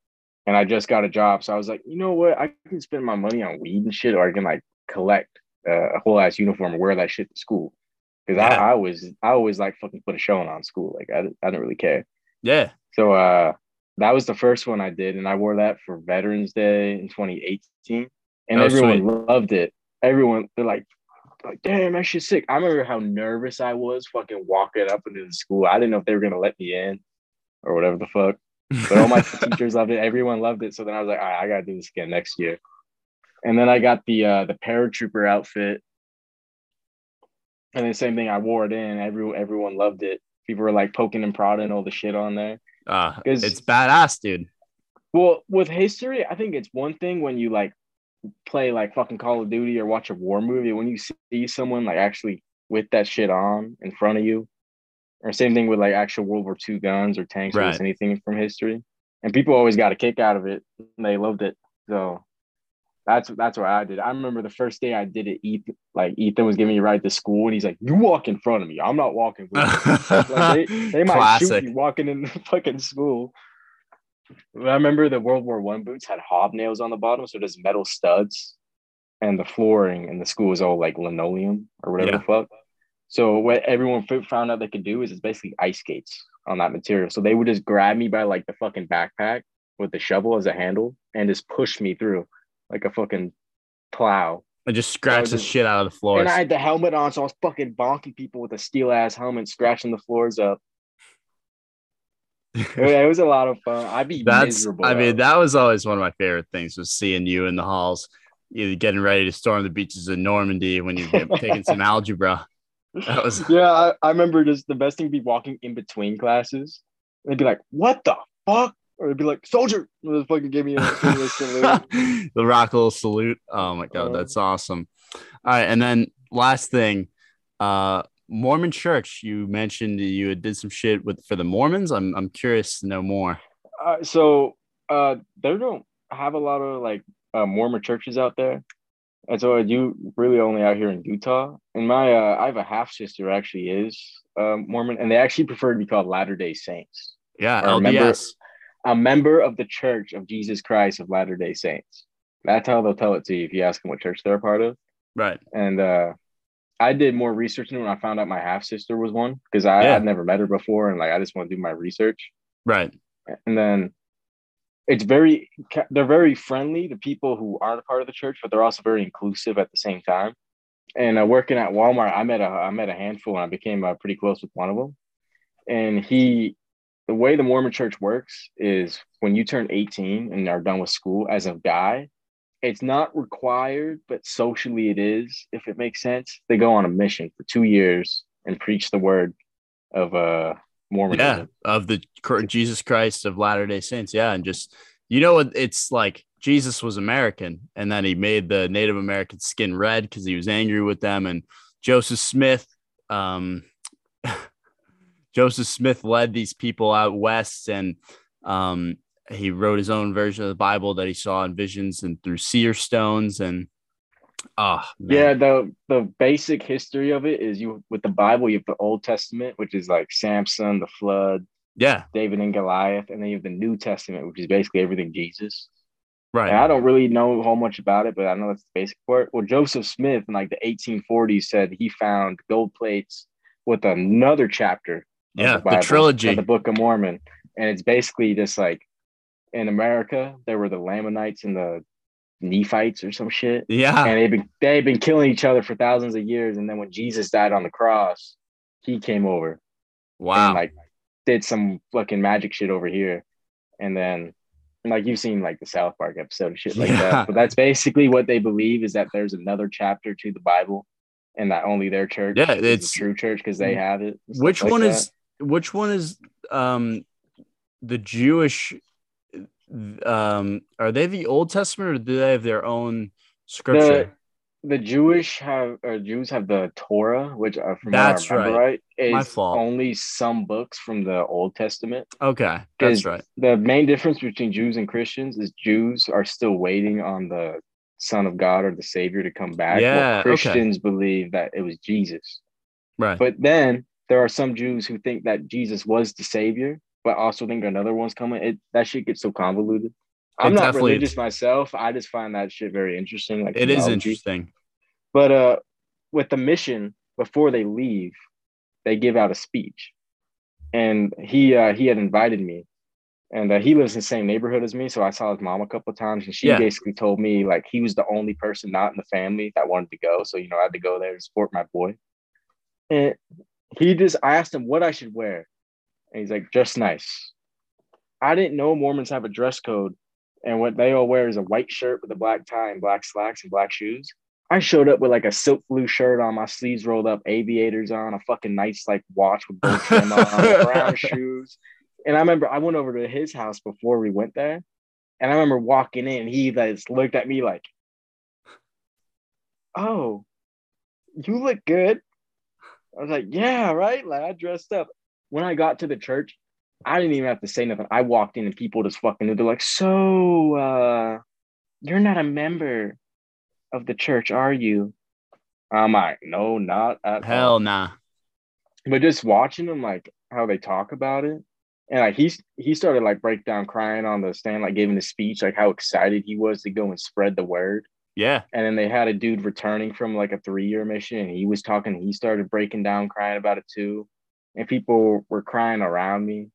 and I just got a job, so I was like, you know what, I can spend my money on weed and shit, or I can like collect uh, a whole ass uniform and wear that shit to school. Because Yeah. I, I always, I always like fucking put a show on on school. Like I, didn't- I didn't really care. Yeah. So uh that was the first one I did, and I wore that for Veterans Day in 2018, and Oh, everyone loved it. Everyone they're like, like, damn, that shit's sick. I remember how nervous I was fucking walking up into the school. I didn't know if they were gonna let me in or whatever the fuck. But all my (laughs) teachers loved it. Everyone loved it. So then I was like, all right, I gotta do this again next year. And then I got the uh the paratrooper outfit. And then same thing, I wore it in. Everyone everyone loved it. People were like poking and prodding all the shit on there. Uh, it's badass, dude. Well, with history, I think it's one thing when you like play like fucking Call of Duty or watch a war movie. When you see someone like actually with that shit on in front of you, or same thing with like actual World War II guns or tanks or Right. just anything from history, and people always got a kick out of it. They loved it, so that's that's what I did. I remember the first day I did it. Ethan, like Ethan was giving me a ride to school, and he's like, "You walk in front of me. I'm not walking." With you." (laughs) Like, they, they might Classic. shoot you walking in the fucking school. I remember the World War One boots had hobnails on the bottom, so there's metal studs, and the flooring in the school was all like linoleum or whatever Yeah. the fuck. So what everyone found out they could do is it's basically ice skates on that material. So they would just grab me by like the fucking backpack with the shovel as a handle and just push me through like a fucking plow. and just scratch the shit out of the floors. And I had the helmet on, so I was fucking bonking people with a steel ass helmet, scratching the floors up. It, it was a lot of fun. I'd be That's, miserable. I mean, that was always one of my favorite things was seeing you in the halls, either getting ready to storm the beaches of Normandy when you're get- (laughs) taking some algebra. That was yeah, I, I remember just the best thing would be walking in between classes. They'd be like, "What the fuck?" Or they'd be like, "Soldier!" And just fucking give me a, (laughs) give a salute. the rock little salute. Oh my god, Uh, that's awesome. All right, and then last thing, uh Mormon Church. You mentioned you had did some shit with for the Mormons. I'm I'm curious to know more. Uh, so uh, they don't have a lot of like uh, Mormon churches out there, and so you really only out here in Utah. And my uh, I have a half sister actually is um, Mormon, and they actually prefer to be called Latter Day Saints. Yeah, I remember- LDS. a member of the Church of Jesus Christ of Latter Day Saints. That's how they'll tell it to you if you ask them what church they're a part of. Right. And uh, I did more research when I found out my half sister was one because I Yeah. had never met her before, and like I just want to do my research. Right. And then it's very they're very friendly to people who aren't a part of the church, but they're also very inclusive at the same time. And uh, working at Walmart, I met a I met a handful, and I became uh, pretty close with one of them. And he, the way the Mormon Church works is when you turn 18 and are done with school as a guy, it's not required, but socially it is, if it makes sense. They go on a mission for two years and preach the word of uh Mormonism. Yeah, of the Jesus Christ of Latter Day Saints. Yeah, and just you know what it's like. Jesus was American, and then he made the Native American skin red because he was angry with them. And Joseph Smith, um, (laughs) Joseph Smith led these people out west, and um, he wrote his own version of the Bible that he saw in visions and through seer stones. And oh, man. Yeah, the the basic history of it is you with the Bible, you have the Old Testament, which is like Samson, the flood, yeah, David and Goliath, and then you have the New Testament, which is basically everything Jesus. right. And I don't really know how much about it, but I know that's the basic part. Well, Joseph Smith in like the 1840s said he found gold plates with another chapter. Yeah, the Bible, trilogy. the Book of Mormon, and it's basically just like in America there were the Lamanites and the Nephites or some shit yeah, and they've been they've been killing each other for thousands of years. And then when Jesus died on the cross, he came over wow. and like did some fucking magic shit over here. And then like you've seen like the South Park episode and shit like Yeah. that. But that's basically what they believe is that there's another chapter to the Bible and that only their church Yeah, is the it's- true church because they have it. which like one that. is which one is um the jewish um are they the old testament or do they have their own scripture the Jewish have or Jews have the Torah, which uh, from That's what I remember right, My is fault. only some books from the Old Testament. Okay, that's right. The main difference between Jews and Christians is Jews are still waiting on the Son of God or the Savior to come back. Yeah, okay. Christians believe that it was Jesus. Right. But then there are some Jews who think that Jesus was the Savior, but also think another one's coming. It that shit gets so convoluted. I'm not definitely religious myself. I just find that shit very interesting. Like It is theology. interesting. But uh, with the mission, before they leave, they give out a speech, and he uh, he had invited me, and uh, he lives in the same neighborhood as me, so I saw his mom a couple of times, and she Yeah. basically told me like he was the only person not in the family that wanted to go, so you know I had to go there to support my boy, and he just I asked him what I should wear, and he's like just nice. I didn't know Mormons have a dress code, and what they all wear is a white shirt with a black tie and black slacks and black shoes. I showed up with like a silk blue shirt on, my sleeves rolled up, aviators on, a fucking nice like watch with on, (laughs) brown shoes. And I remember I went over to his house before we went there, and I remember walking in. He just looked at me like, "Oh, you look good." I was like, "Yeah, right." Like I dressed up. When I got to the church, I didn't even have to say nothing. I walked in and people just fucking knew. they're like, "So, uh, you're not a member of the church, are you?" I'm like, "No, not at all." Hell nah. but just watching them like how they talk about it and like he's he started like break down crying on the stand like giving a speech like how excited he was to go and spread the word Yeah. and then they had a dude returning from like a three-year mission and he was talking he started breaking down crying about it too and people were crying around me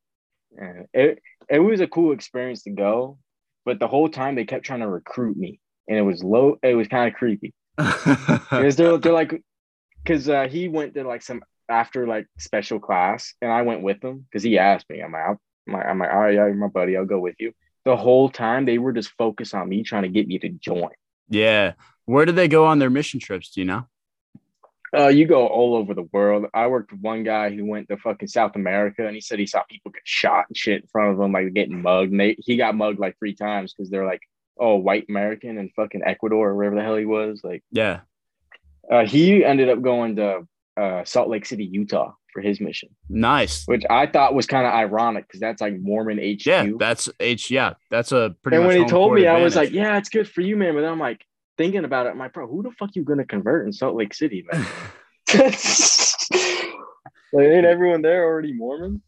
and it it was a cool experience to go but the whole time they kept trying to recruit me and it was low it was kind of creepy (laughs) because they're, they're like because uh, he went to like some after like special class and I went with him because he asked me. I'm like, I'm like, I'm like, all right, yeah, you're my buddy. I'll go with you. The whole time they were just focused on me trying to get me to join. yeah. Where did they go on their mission trips? Do you know? Uh, you go all over the world. I worked with one guy who went to fucking South America and he said he saw people get shot and shit in front of him, like getting mugged. And they, he got mugged like three times because they're like, oh, white American in fucking Ecuador or wherever the hell he was. Like, Yeah. uh, he ended up going to uh, Salt Lake City, Utah for his mission. Nice. which I thought was kind of ironic because that's like Mormon HQ. Yeah. That's H. Yeah. That's a pretty and when he told me, I was like, "Yeah, it's good for you, man." But then I'm like thinking about it. I'm like, "Bro, who the fuck you gonna convert in Salt Lake City, man?" (laughs) (laughs) like, ain't everyone there already Mormon?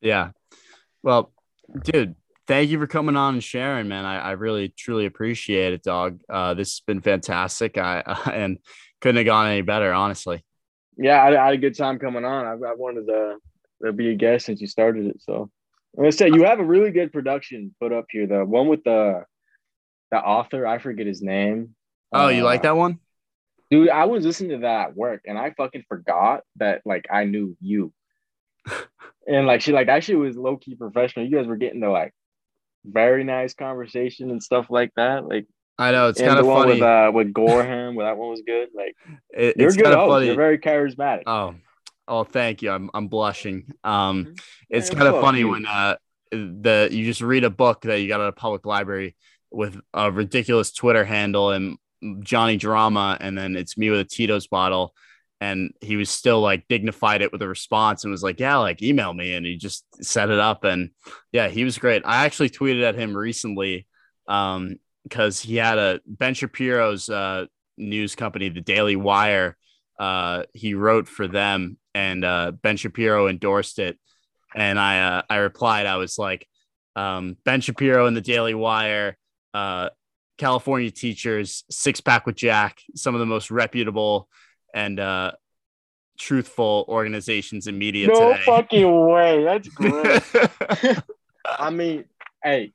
Yeah. Well, dude, thank you for coming on and sharing, man. I, I really truly appreciate it, dog. Uh, this has been fantastic. (laughs) I and couldn't have gone any better, honestly. Yeah, I, I had a good time coming on. I, I wanted to, to be a guest since you started it. So, like I said, you have a really good production put up here. The one with the the author, I forget his name. Oh, you like Uh, that one? Dude, I was listening to that at work and I fucking forgot that like I knew you. (laughs) and like she like that shit was low key professional. You guys were getting to like very nice conversation and stuff like that. Like I know it's kind of funny. with uh with (laughs) Gorham, well, that one was good. Like It- you're good funny. You're very charismatic. Oh, oh, thank you. I'm I'm blushing. Um, it's Man, kind of funny you. when uh the you just read a book that you got at a public library with a ridiculous Twitter handle and Johnny Drama, and then it's me with a Tito's bottle. And he was still like dignified it with a response and was like, Yeah, like email me. And he just set it up. And yeah, he was great. I actually tweeted at him recently um, because he had a Ben Shapiro's uh, news company, the Daily Wire. Uh, he wrote for them, and uh, Ben Shapiro endorsed it. And I uh, I replied, I was like, um, Ben Shapiro and the Daily Wire, uh, California teachers, six pack with Jack, some of the most reputable and uh, truthful organizations in media no today. fucking way. That's great. (laughs) I mean, hey,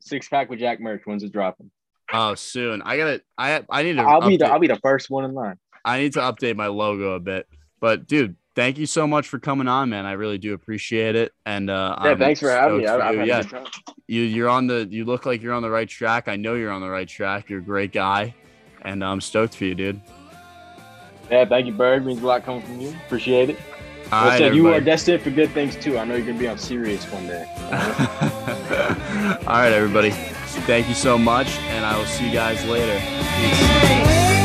six pack with Jack merch. When's it dropping? oh, soon. I gotta. I I need to. I'll be the I'll be the first one in line. I need to update my logo a bit. But dude, thank you so much for coming on, man. I really do appreciate it. And uh, Yeah, I'm thanks for having me. I've, for I've you. yeah, a good time. you you're on the. You look like you're on the right track. I know you're on the right track. You're a great guy, and I'm stoked for you, dude. Yeah, thank you, Berg. Means a lot coming from you. Appreciate it. All Like I right, said, you are destined for good things too. I know you're gonna be on Sirius one day. (laughs) All right, everybody. Thank you so much, and I will see you guys later. Peace.